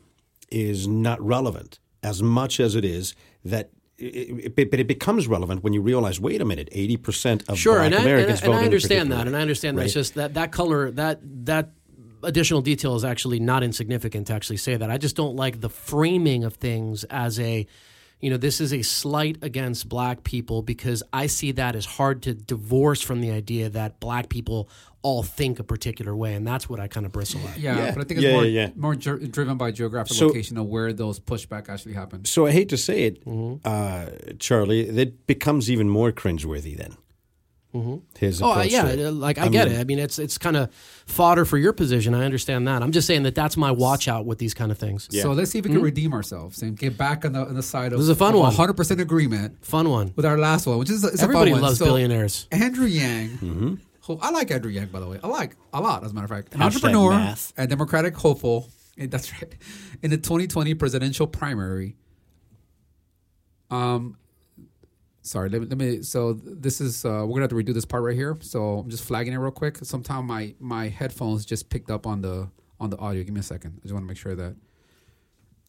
is not relevant as much as it is that. It, it, but it becomes relevant when you realize, wait a minute, eighty percent of Sure, black and I, and, Americans I- and vote I understand that, and I understand that. It's just that that color that that additional detail is actually not insignificant to actually say that. I just don't like the framing of things as a, you know, this is a slight against black people because I see that as hard to divorce from the idea that black people all think a particular way, and that's what I kind of bristle at. Yeah, Yeah. but I think it's Yeah, more yeah, yeah. more ge- driven by geographic So- location of where those pushback actually happened. So I hate to say it, uh, Charlie, it becomes even more cringeworthy then. His Oh approach yeah, to it. like I, get mean- it. I mean, it's it's kind of fodder for your position. I understand that. I'm just saying that that's my watch out with these kind of things. So let's see if we can redeem ourselves and get back on the on the side of This is a fun one. 100 percent agreement Fun one. with our last one, which is it's Everybody a fun one. loves So, billionaires. Andrew Yang, who I like Andrew Yang by the way. I like a lot, as a matter of fact, an Hashtag entrepreneur, math. a Democratic hopeful. eh, That's right. In the 2020 presidential primary. Um, sorry. Let me. Let me so this is uh, we're gonna have to redo this part right here. So I'm just flagging it real quick. Sometime my my headphones just picked up on the on the audio. Give me a second. I just want to make sure that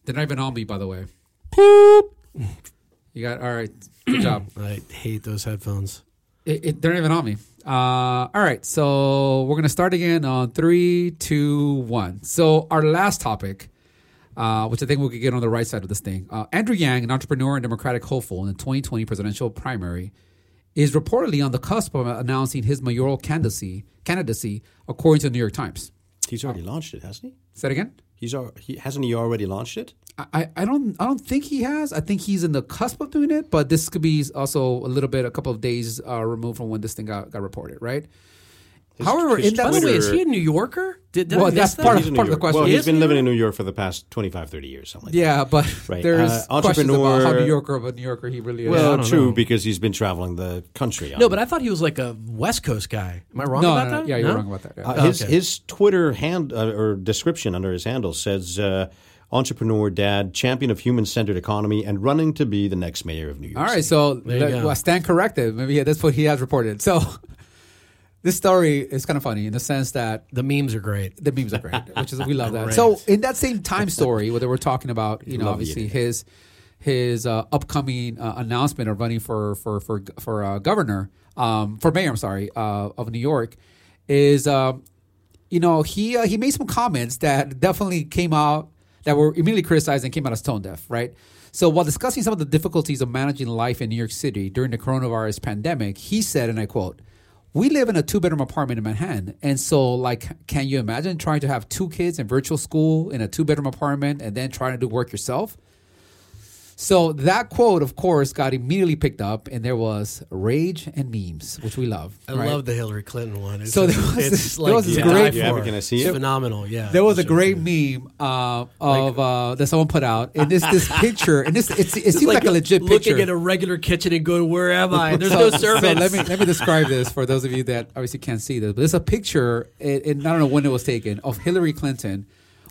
they're not even on me. By the way. You got all right. Good job. I hate those headphones. It, it, they're not even on me. Uh, all right, so we're gonna start again on three, two, one. So our last topic, uh, which I think we could get on the right side of this thing, uh, Andrew Yang, an entrepreneur and Democratic hopeful in the 2020 presidential primary, is reportedly on the cusp of announcing his mayoral candidacy, candidacy, according to the New York Times. He's already launched it, hasn't he? Say that again. He's al- he hasn't he already launched it? I, I don't I don't think he has. I think he's in the cusp of doing it, but this could be also a little bit, a couple of days uh, removed from when this thing got, got reported, right? However, his in that By the way, is he a New Yorker? Did, did Well, I that's that? part of- He's in part of the question. Well, He he's is been New living York? in New York for the past 25, 30 years, something like that. Yeah, but Right. there's Uh, questions about how entrepreneur- New Yorker of a New Yorker he really is. Well, don't true, know. because he's been traveling the country. No, but I thought he was like a West Coast guy. Am I wrong no, about no, no, that? yeah, you're No? wrong about that. yeah. Uh, his, Okay. his Twitter hand uh, or description under his handle says uh, entrepreneur, dad, champion of human centered economy, and running to be the next mayor of New York. All right, City. so There you let- go. well, stand corrected. Maybe yeah, that's what he has reported. So this story is kind of funny in the sense that The memes are great. the memes are great, which is we love that. Great. So in that same time story, where they were talking about, you know, Love obviously internet. his his uh, upcoming uh, announcement of running for for for for uh, governor, um, for mayor, I'm sorry, uh, of New York, is um, you know he uh, he made some comments that definitely came out that were immediately criticized and came out as tone deaf, right? So while discussing some of the difficulties of managing life in New York City during the coronavirus pandemic, he said, and I quote. We live in a two bedroom apartment in Manhattan. And so, like, can you imagine trying to have two kids in virtual school in a two bedroom apartment and then trying to do work yourself? So that quote, of course, got immediately picked up, and there was rage and memes, which we love. I right? love the Hillary Clinton one. It's So there was it's this- like there was this to great- die Yeah, for. but can I see It's it? phenomenal. Yeah, There was a It's great meme uh, of uh, that someone put out, and this this picture, and this it's, it seems like, a legit looking picture. at a regular kitchen and going, "Where am I?" There's no So- servants. So let me let me describe this for those of you that obviously can't see this. But it's a picture, and and I don't know when it was taken, of Hillary Clinton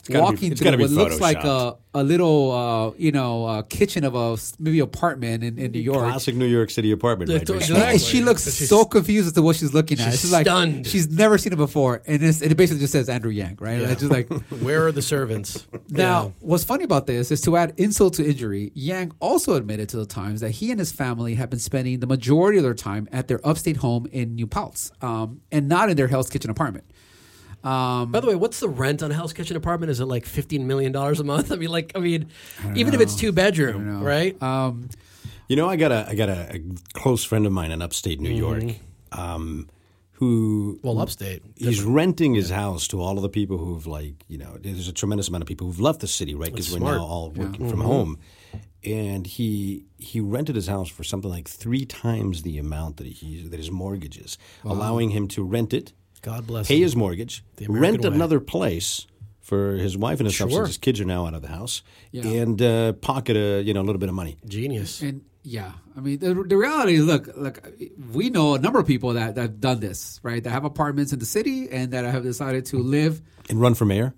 gotta be- walking through gotta be what looks like a, a little, uh, you know, uh, kitchen of a maybe apartment in, in New York. Classic New York City apartment, right? It's- And- and Exactly. she looks she's- so confused as to what she's looking at. she's She's like stunned. she's never seen it before, and, it's, and it basically just says Andrew Yang, right? And it's just like Where are the servants? Now, what's funny about this is to add insult to injury, Yang also admitted to the Times that he and his family have been spending the majority of their time at their upstate home in New Paltz um, and not in their Hell's Kitchen apartment. Um, By the way, what's the rent on a Hell's Kitchen apartment? Is it like fifteen million dollars a month? I mean, like, I mean, even if it's two bedroom, right? um, You know, I got a I got a, a close friend of mine in upstate New York, um, who well, upstate. he's renting his house to all of the people who've like you know there's a tremendous amount of people who've left the city right? Because we're now all working from home. And he he rented his house for something like three times the amount that he that his mortgage is allowing him to rent it God bless pay him. his mortgage American rent way. another place for his wife and his Sure. since his kids are now out of the house Yeah. and uh, pocket a you know a little bit of money Genius. and yeah, I mean, the, the reality is, look, look, we know a number of people that, that have done this, right? That have apartments in the city and that have decided to live and run for mayor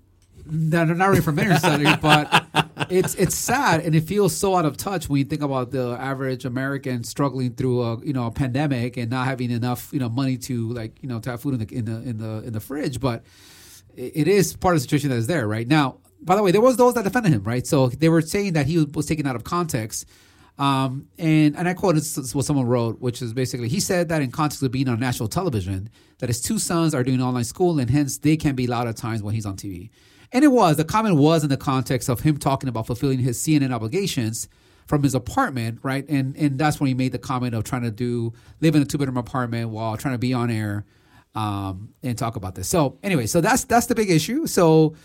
that are not really from mayor study, but it's it's sad and it feels so out of touch when you think about the average American struggling through a you know a pandemic and not having enough you know money to like you know to have food in the in the in the in the fridge. But it, is part of the situation that is there right now. By the way, there was those that defended him, right? So they were saying that he was taken out of context. Um, and and I quoted what someone wrote, which is basically he said that in context of being on national television, that his two sons are doing online school and hence they can be loud at times when he's on TV. And it was the comment was in the context of him talking about fulfilling his CNN obligations from his apartment, right? And and that's when he made the comment of trying to do live in a two bedroom apartment while trying to be on air um, and talk about this. So anyway, so that's that's the big issue. So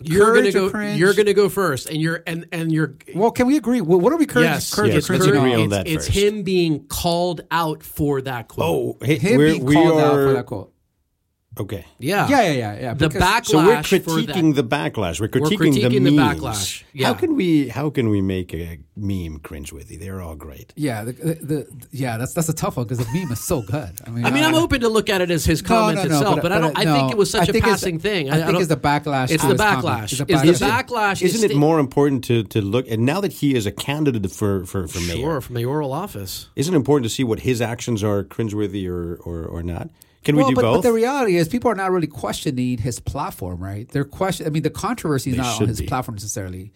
You're gonna courage or go. cringe? You're gonna go first, and you're and and you're. Well, can we agree? What what are we courage? Yes, courage Yes, or let's cringing agree on? on it's, that it's first. him being called out for that quote. oh hey, Him we're, being we called out for that quote. Okay yeah, Yeah, yeah, yeah, yeah. The backlash. So we're critiquing that. the backlash. We're We're critiquing, critiquing the the memes. backlash. Yeah. How can we? How can we make a meme cringeworthy? They're all great. Yeah, the, the, the, yeah, that's that's a tough one because the meme is so good. I mean, I mean, I'm open to look at it as his comment no, no, itself, but- but, I don't. I no, think it was such a passing thing. I think don't- it's the backlash It's the backlash. It's It's the the backlash. backlash. Isn't is it more important to, to look and now that he is a candidate for for, for mayor? Sure, for mayoral office. Isn't it important to see what his actions are cringeworthy or or, or not? Can we do but, both? but the reality is, people are not really questioning his platform, right? They're question. I mean, the controversy is They not on his be. platform necessarily.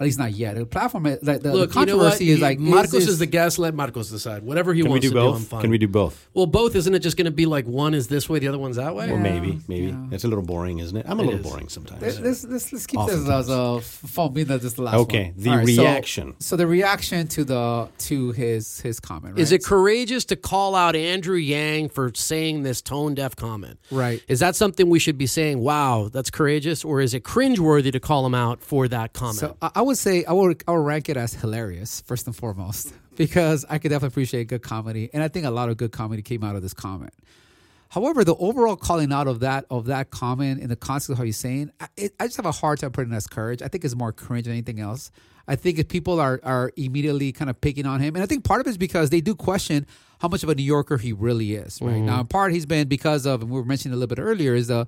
At least not yet. The platform, eh, like the, the Look, you know what? controversy is like Marcos is, is, the guest. Let Marcos decide. Whatever he Can we wants do to do, I'm both? fine. Can we do both? Well, both. Isn't it just going to be like one is this way, the other one's that way? Or maybe, maybe it's a little boring, isn't it? I'm a It little is. boring sometimes. Let's, let's, let's, let's keep this as a fun being that this is the last Okay, one. the All right, so- reaction. So, the reaction to the to his his comment. Right? Is it courageous to call out Andrew Yang for saying this tone deaf comment? Right. Is that something we should be saying, wow, that's courageous? Or is it cringeworthy to call him out for that comment? So I I would say I would I would rank it as hilarious first and foremost because I could definitely appreciate good comedy, and I think a lot of good comedy came out of this comment. However, the overall calling out of that of that comment in the context of how he's saying, I, it, I just have a hard time putting it as courage. I think it's more cringe than anything else. I think if people are are immediately kind of picking on him, and I think part of it is because they do question how much of a New Yorker he really is. Right now, mm-hmm. in part he's been because of, and we were mentioning a little bit earlier, is the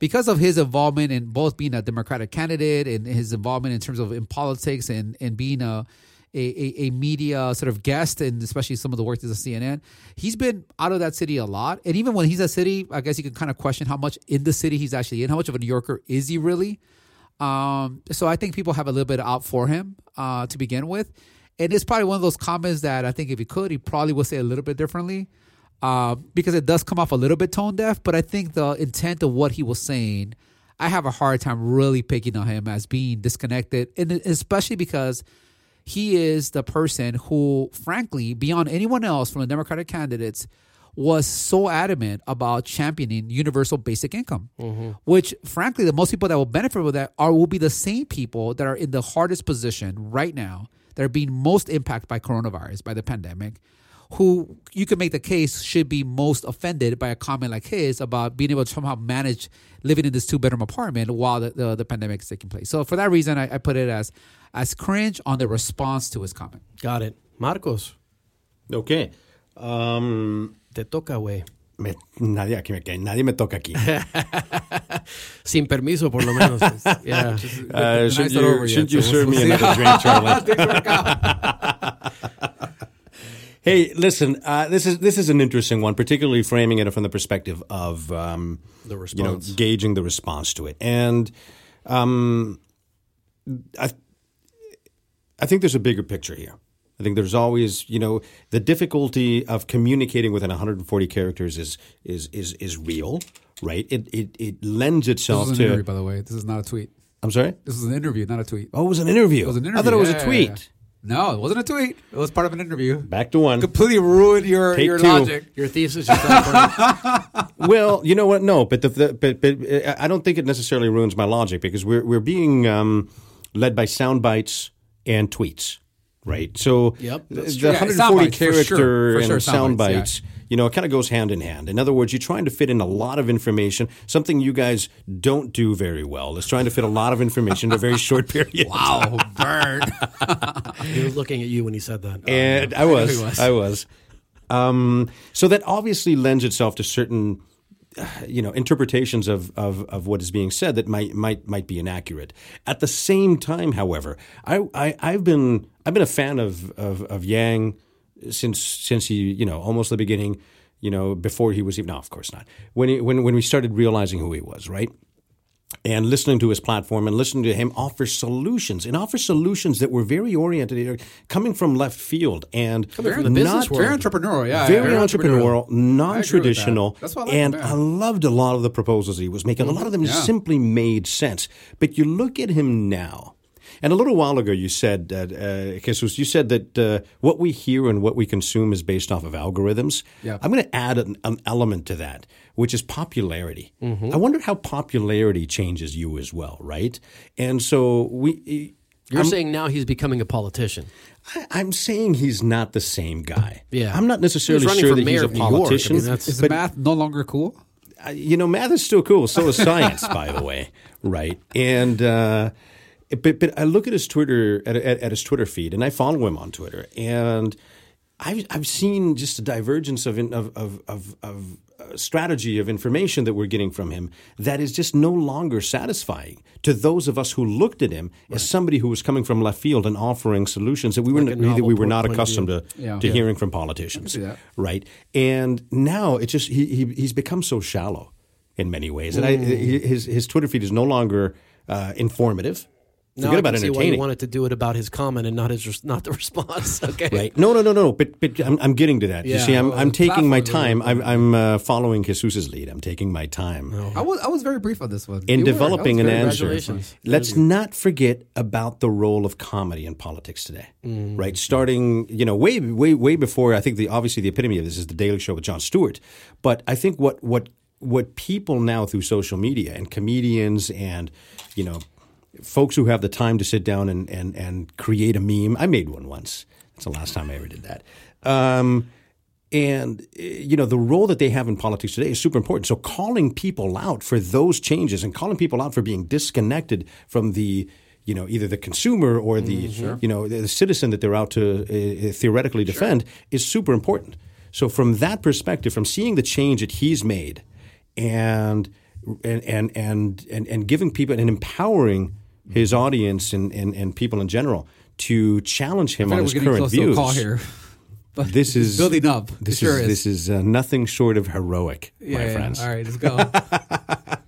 because of his involvement in both being a Democratic candidate and his involvement in terms of in politics and and being a a, a, a media sort of guest and especially some of the work that's at CNN, he's been out of that city a lot. And even when he's at city, I guess you can kind of question how much in the city he's actually in. How much of a New Yorker is he really? Um, so I think people have a little bit out for him uh, to begin with. And it's probably one of those comments that I think if he could, he probably would say a little bit differently uh, because it does come off a little bit tone deaf. But I think the intent of what he was saying, I have a hard time really picking on him as being disconnected, and especially because he is the person who, frankly, beyond anyone else from the Democratic candidates, was so adamant about championing universal basic income, which, frankly, the most people that will benefit from that are will be the same people that are in the hardest position right now, that are being most impacted by coronavirus, by the pandemic, who you can make the case should be most offended by a comment like his about being able to somehow manage living in this two bedroom apartment while the, the, the pandemic is taking place. So for that reason, I, I put it as as cringe on the response to his comment. Got it. Marcos, Okay. Um, te toca, way. Me- nadie, aquí me, que nadie me toca aquí. Sin permiso, por lo menos. yeah. Uh, should that over you, yet, should you so serve we'll me another drink, Charlie? Didn't work out. Hey, listen. Uh, this is this is an interesting one, particularly framing it from the perspective of um, The you know gauging the response to it, and um, I I think there's a bigger picture here. I think there's always you know the difficulty of communicating within 140 characters is is is is real, right? It it it lends This itself an to. interview, by the way. This is not a tweet. I'm sorry. This is an interview, not a tweet. Oh, it was an interview. It was an interview. I thought it was Yeah, a yeah, tweet. yeah. No, it wasn't a tweet. It was part of an interview. Back to one. Completely ruined your, Take your two. logic. Your thesis, your well, you know what? No, but the, the but but uh, I don't think it necessarily ruins my logic because we're we're being um, led by sound bites and tweets, right? So Yep, the, that's the true. Yeah, 140 sound for character sure. For and sure, sound, sound bites, bites, you know, it kind of goes hand in hand. In other words, you're trying to fit in a lot of information. Something you guys don't do very well is trying to fit a lot of information in a very short period. Wow, burn. he was looking at you when he said that. and I was, he was. I was. Um, so that obviously lends itself to certain, uh, you know, interpretations of, of, of what is being said that might might might be inaccurate. At the same time, however, I, I I've been I've been a fan of, of of Yang since since he you know almost the beginning. You know, before he was even no, of course not. When he, when when we started realizing who he was, right? and listening to his platform and listening to him offer solutions and offer solutions that were very oriented, coming from left field and Coming from the business not- Very entrepreneurial, yeah. very yeah, entrepreneurial, I with non-traditional, that. That's what I like and I loved a lot of the proposals he was making. A lot of them Yeah. simply made sense. But you look at him now, and a little while ago you said, uh, uh, Jesus, you said that uh, what we hear and what we consume is based off of algorithms. Yeah. I'm going to add an, an element to that, which is popularity. Mm-hmm. I wonder how popularity changes you as well, right? And so we. You're saying now he's becoming a politician. I- I'm saying he's not the same guy. Yeah. I'm not necessarily He running sure for that mayor he's a of New I mean, politician. that's- Is but math no longer cool? uh, you know, math is still cool. So is science, by the way, right? And uh, but but I look at his Twitter at, at, at his Twitter feed, and I follow him on Twitter, and I've I've seen just a divergence of of of of, of uh, strategy of information that we're getting from him that is just no longer satisfying to those of us who looked at him as somebody who was coming from left field and offering solutions that we were Like a that we were not accustomed to Yeah. to Yeah. hearing from politicians, right? And now it's just he, he he's become so shallow in many ways, and I, Mm. his his Twitter feed is no longer uh, informative. Now Forget I about can see why you entertaining. wanted to do it about his comment and not his res- not the response. Okay, Right? No, no, no, no, no. But but I'm, I'm getting to that. You see, I'm Well, I'm taking my time. I'm I'm uh, following Jesus's lead. I'm taking my time. I was I was very brief on this one. In You developing an answer, let's not forget about the role of comedy in politics today. Mm. Right, starting you know way way way before. I think the obviously the epitome of this is the Daily Show with Jon Stewart. But I think what what what people now through social media and comedians and you know folks who have the time to sit down and and and create a meme. I made one once. That's the last time I ever did that. Um, and uh, you know the role that they have in politics today is super important. So calling people out for those changes and calling people out for being disconnected from the you know either the consumer or the you know the citizen that they're out to uh, theoretically defend is super important. So from that perspective, from seeing the change that he's made, and and and and and, and giving people and empowering his audience and, and, and people in general to challenge him on his current close to a views. call here. But This is building up. This sure is, is. this is uh, nothing short of heroic, yeah, my yeah. friends. All right, let's go.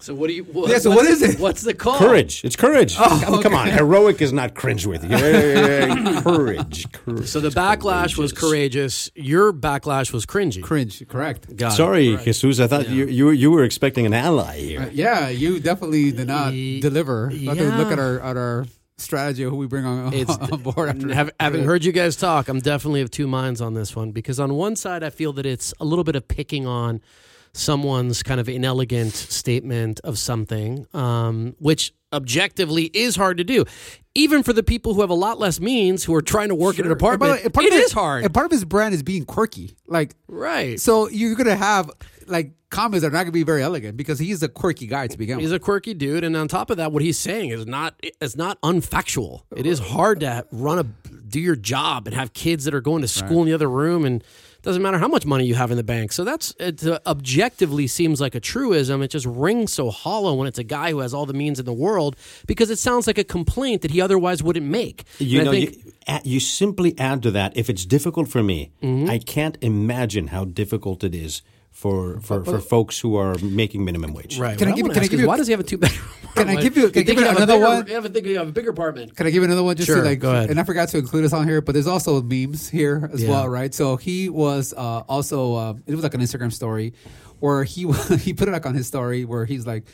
So what do you? What, Yeah, so what's- what is it? What's the call? Courage. It's courage. Oh, come, come on. Heroic is not cringeworthy. Yeah, courage. Courage. So the backlash was courageous. Your backlash was cringy. Cringe. Correct. Got it. Sorry, Jesus. I thought you, you were- you were expecting an ally here. Uh, yeah, you definitely did not Ye- deliver. Not yeah. look at our at our strategy of who we bring on, It's- on board. After, Have, having heard you guys talk, I'm definitely of two minds on this one because on one side, I feel that it's a little bit of picking on someone's kind of inelegant statement of something, um, which objectively is hard to do, even for the people who have a lot less means who are trying to work in an And by the apartment. way, part It of is hard, And part of his brand is being quirky. Like right? so, you're gonna have like comments that are not gonna be very elegant because he's a quirky guy to begin with. He's a quirky dude, and on top of that, what he's saying is not is not unfactual. It is hard to run a do your job and have kids that are going to school in the other room, and Doesn't matter how much money you have in the bank. So that's it objectively seems like a truism. It just rings so hollow when it's a guy who has all the means in the world because it sounds like a complaint that he otherwise wouldn't make. You And I know, think- you, you simply add to that. If it's difficult for me, Mm-hmm. I can't imagine how difficult it is for for, for folks who are making minimum wage. Right. Can I What give- wanna can I give is you- why does he have a two bedroom? Can I give you- can I give you another one? You have a, think you have a bigger apartment. Can I give you another one just Sure, to like go ahead. And I forgot to include this on here, but there's also memes here as Yeah. well, right? So he was uh, also uh, it was like an Instagram story where he he put it like on his story where he's like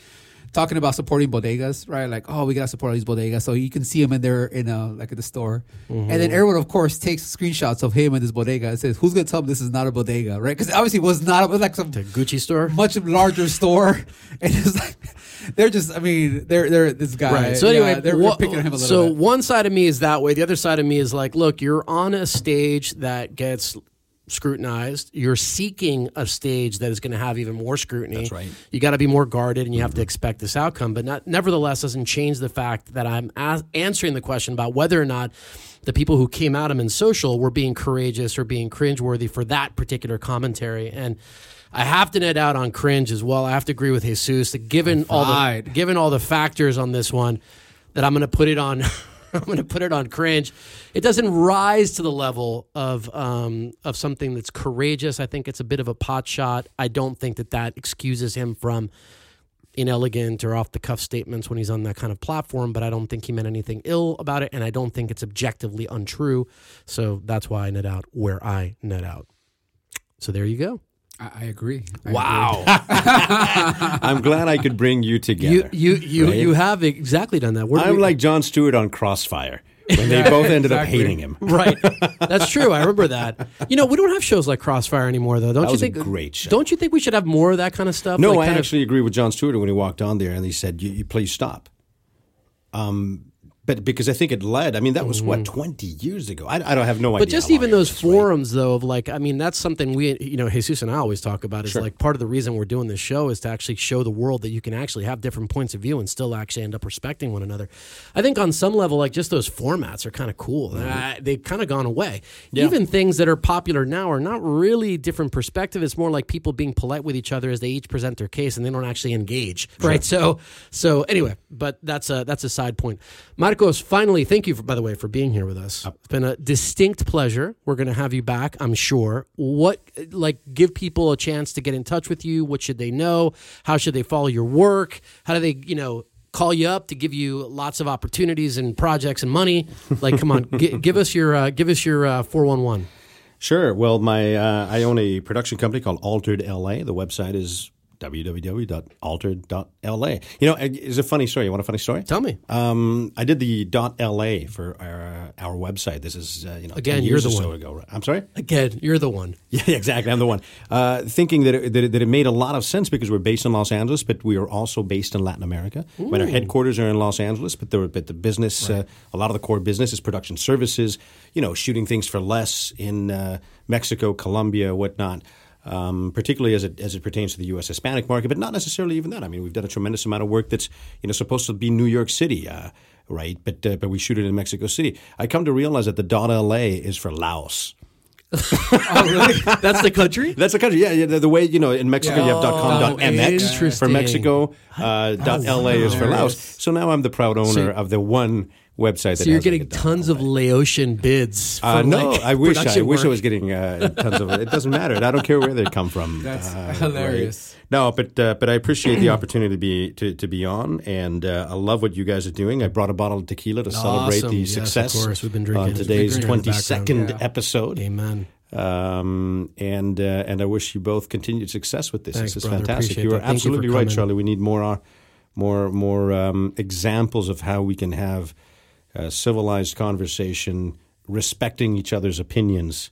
talking about supporting bodegas, right? Like, oh, we gotta support all these bodegas. So you can see him in there in a like at the store, mm-hmm. and then everyone, of course, takes screenshots of him and this bodega and says, "Who's gonna tell him this is not a bodega?" Right? Because obviously it was not. It was like some The Gucci store. much larger store, and it's like they're just. I mean, they're they're this guy. Right. So yeah, anyway, they're, wha- picking him a little bit. so bit. one side of me is that way. The other side of me is like, look, you're on a stage that gets scrutinized. You're seeking a stage that is going to have even more scrutiny. That's right. You got to be more guarded, and you have to expect this outcome. But not, nevertheless, doesn't change the fact that I'm as- answering the question about whether or not the people who came at him in social were being courageous or being cringeworthy for that particular commentary. And I have to net out on cringe as well. I have to agree with Jesus that given all the given all the factors on this one, that I'm going to put it on. I'm going to put it on cringe. It doesn't rise to the level of um, of something that's courageous. I think it's a bit of a pot shot. I don't think that that excuses him from inelegant or off the cuff statements when he's on that kind of platform. But I don't think he meant anything ill about it, and I don't think it's objectively untrue. So that's why I net out where I net out. So there you go. I, agree. I Wow. I'm glad I could bring you together. You you you Right? you have exactly done that. Where I'm we- like Jon Stewart on Crossfire when they both ended up hating him. right. That's true. I remember that. You know, we don't have shows like Crossfire anymore, though. Don't That you think? great show. Don't you think we should have more of that kind of stuff? No, Like, I kind of- actually agree with Jon Stewart when he walked on there and he said, "You, you please stop." Um, but because I think it led. I mean, that was what 20 years ago. I, I don't have no idea. But just even those was, right? forums, though, of like, I mean, that's something we, you know, Jesus and I always talk about is Sure. like part of the reason we're doing this show is to actually show the world that you can actually have different points of view and still actually end up respecting one another. I think on some level, like just those formats are kind of cool. Mm-hmm. Uh, they've kind of gone away. Even things that are popular now are not really different perspective. It's more like people being polite with each other as they each present their case and they don't actually engage. Right. So, so anyway, but that's a that's a side point. Marcos, finally, thank you for, by the way for being here with us. It's been a distinct pleasure. We're going to have you back, I'm sure. What like give people a chance to get in touch with you? What should they know? How should they follow your work? How do they, you know, call you up to give you lots of opportunities and projects and money? Like, come on, gi- give us your uh, give us your four one one. Sure. Well, my uh, I own a production company called Altered LA. The website is www.altered.la. You know, it's a funny story. You want a funny story? Tell me. Um, I did the .la for our, our website. This is uh, you know Again, 10 you're years the or so one. ago. I'm sorry. Again, you're the one. Yeah, exactly. I'm the one. Uh, thinking that it, that, it, that it made a lot of sense because we're based in Los Angeles, but we are also based in Latin America. When our headquarters are in Los Angeles, but the, but the business, uh, a lot of the core business is production services, you know, shooting things for less in uh, Mexico, Colombia, whatnot. Um, particularly as it as it pertains to the U.S. Hispanic market, but not necessarily even that. I mean, we've done a tremendous amount of work that's you know supposed to be New York City, uh, right? But uh, but we shoot it in Mexico City. I come to realize that the dot .la is for Laos. That's the country. That's the country. Yeah, yeah. The, the way you know in Mexico you have .com, Oh, .com.mx for. Mexico. Uh, .la is for Laos. So now I'm the proud owner So- of the one website. So you're getting tons of Laotian bids. Uh, no, like I wish I wish I was getting uh, tons of. It doesn't matter. I don't care where they come from. That's Uh, hilarious. right. No, but uh, but I appreciate the opportunity to be to, to be on, and uh, I love what you guys are doing. I brought a bottle of tequila to celebrate Awesome. the Yes, of course. We've been drinking. on today's drinking in the twenty second background. episode. Amen. Um, and uh, and I wish you both continued success with this. Thanks, this is brother. fantastic. You are that. Thank you absolutely right. Charlie. We need more more more um, examples of how we can have uh, civilized conversation, respecting each other's opinions,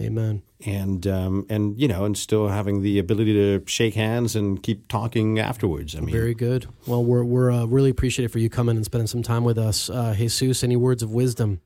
Amen. and um, and you know, and still having the ability to shake hands and keep talking afterwards. I mean, Very good. Well, we're we're uh, really appreciative for you coming and spending some time with us. Uh, Jesus, any words of wisdom?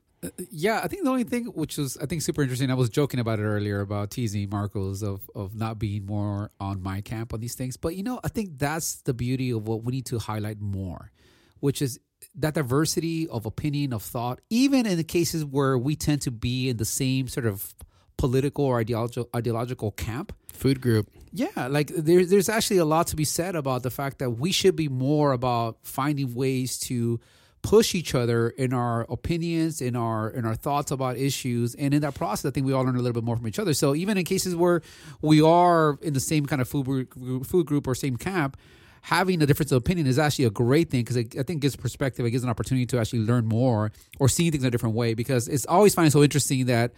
Yeah, I think the only thing which was I think super interesting. I was joking about it earlier about teasing Marcos of of not being more on my camp on these things. But you know, I think that's the beauty of what we need to highlight more, which is that diversity of opinion of thought, even in the cases where we tend to be in the same sort of political or ideological ideological camp. Food group. Yeah, like there's there's actually a lot to be said about the fact that we should be more about finding ways to push each other in our opinions, in our in our thoughts about issues, and in that process, I think we all learn a little bit more from each other. So even in cases where we are in the same kind of food group, food group or same camp, having a difference of opinion is actually a great thing because I think it gives perspective. It gives an opportunity to actually learn more or see things in a different way. Because it's always finding so interesting that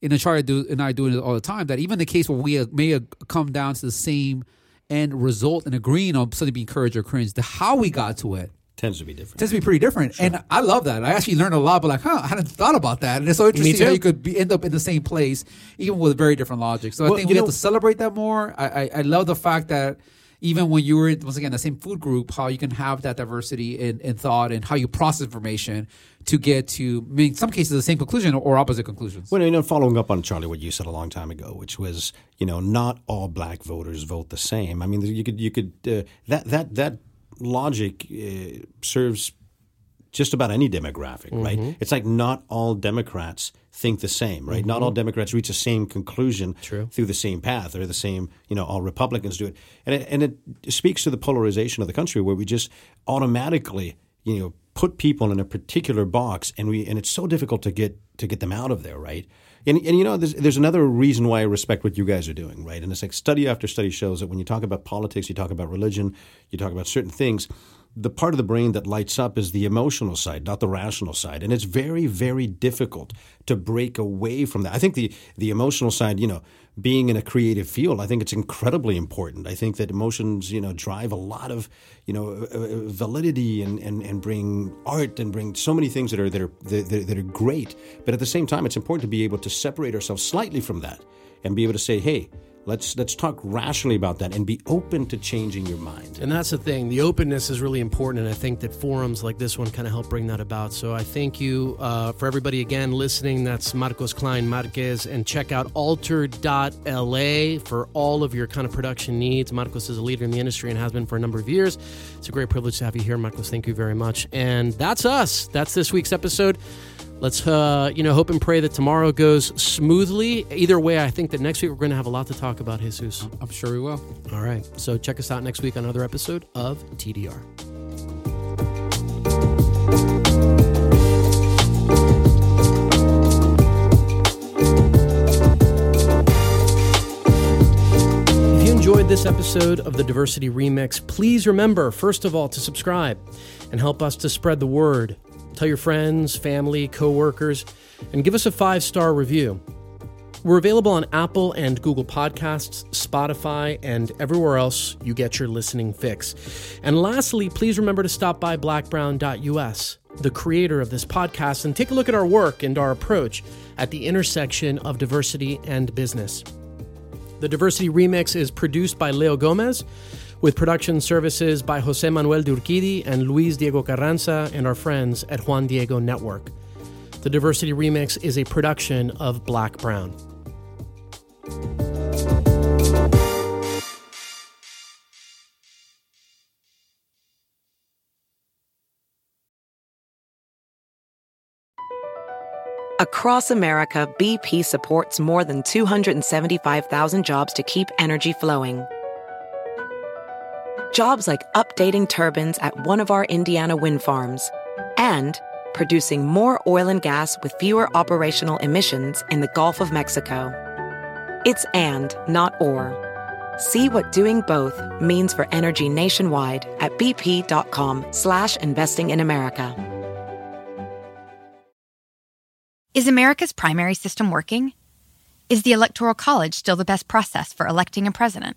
in a chart I do and I do it all the time that even the case where we may come down to the same end result and agreeing on something being courage or cringe, the how we got to it tends to be different. Tends to be pretty different, sure. and I love that. I actually learned a lot. But like, huh, I hadn't thought about that, and it's so interesting how you could be, end up in the same place, even with very different logic. So well, I think we have to celebrate that more. I, I, I love the fact that even when you were once again the same food group, how you can have that diversity in, in thought and how you process information to get to, I mean, in some cases, the same conclusion or opposite conclusions. Well, you know, following up on Charlie, what you said a long time ago, which was, you know, not all black voters vote the same. I mean, you could, you could, uh, that that that logic uh, serves just about any demographic, mm-hmm. right? It's like not all Democrats think the same, right? Mm-hmm. Not all Democrats reach the same conclusion True. through the same path or the same, you know, all Republicans do it. And it, and it speaks to the polarization of the country where we just automatically, you know, put people in a particular box and we and it's so difficult to get to get them out of there, right? And, and you know, there's, there's another reason why I respect what you guys are doing, right? And it's like study after study shows that when you talk about politics, you talk about religion, you talk about certain things, the part of the brain that lights up is the emotional side, not the rational side. And it's very, very difficult to break away from that. I think the, the emotional side, you know, being in a creative field, I think it's incredibly important. I think that emotions, you know, drive a lot of, you know, validity and, and, and bring art and bring so many things that are, that are, that, that are great. But at the same time, it's important to be able to separate ourselves slightly from that and be able to say, hey, Let's let's talk rationally about that and be open to changing your mind. And that's the thing. The openness is really important, and I think that forums like this one kind of help bring that about. So I thank you uh, for everybody again listening. That's Marcos Cline-Marquez, and check out Altered.la for all of your kind of production needs. Marcos is a leader in the industry and has been for a number of years. It's a great privilege to have you here, Marcos. Thank you very much. And that's us. That's this week's episode. Let's, uh, you know, hope and pray that tomorrow goes smoothly. Either way, I think that next week we're going to have a lot to talk about, Jesus. I'm sure we will. All right. So check us out next week on another episode of TDR. If you enjoyed this episode of the Diversity Remix, please remember, first of all, to subscribe and help us to spread the word. Tell your friends, family, coworkers, and give us a five star review. We're available on Apple and Google Podcasts, Spotify, and everywhere else you get your listening fix. And lastly, please remember to stop by blackbrown.us, the creator of this podcast, and take a look at our work and our approach at the intersection of diversity and business. The Diversity Remix is produced by Leo Gomez with production services by Jose Manuel Durquidi and Luis Diego Carranza and our friends at Juan Diego Network. The Diversity Remix is a production of Black Brown. Across America, BP supports more than 275,000 jobs to keep energy flowing Jobs like updating turbines at one of our Indiana wind farms and producing more oil and gas with fewer operational emissions in the Gulf of Mexico. It's and, not or. See what doing both means for energy nationwide at bp.com slash investing in America. Is America's primary system working? Is the Electoral College still the best process for electing a president?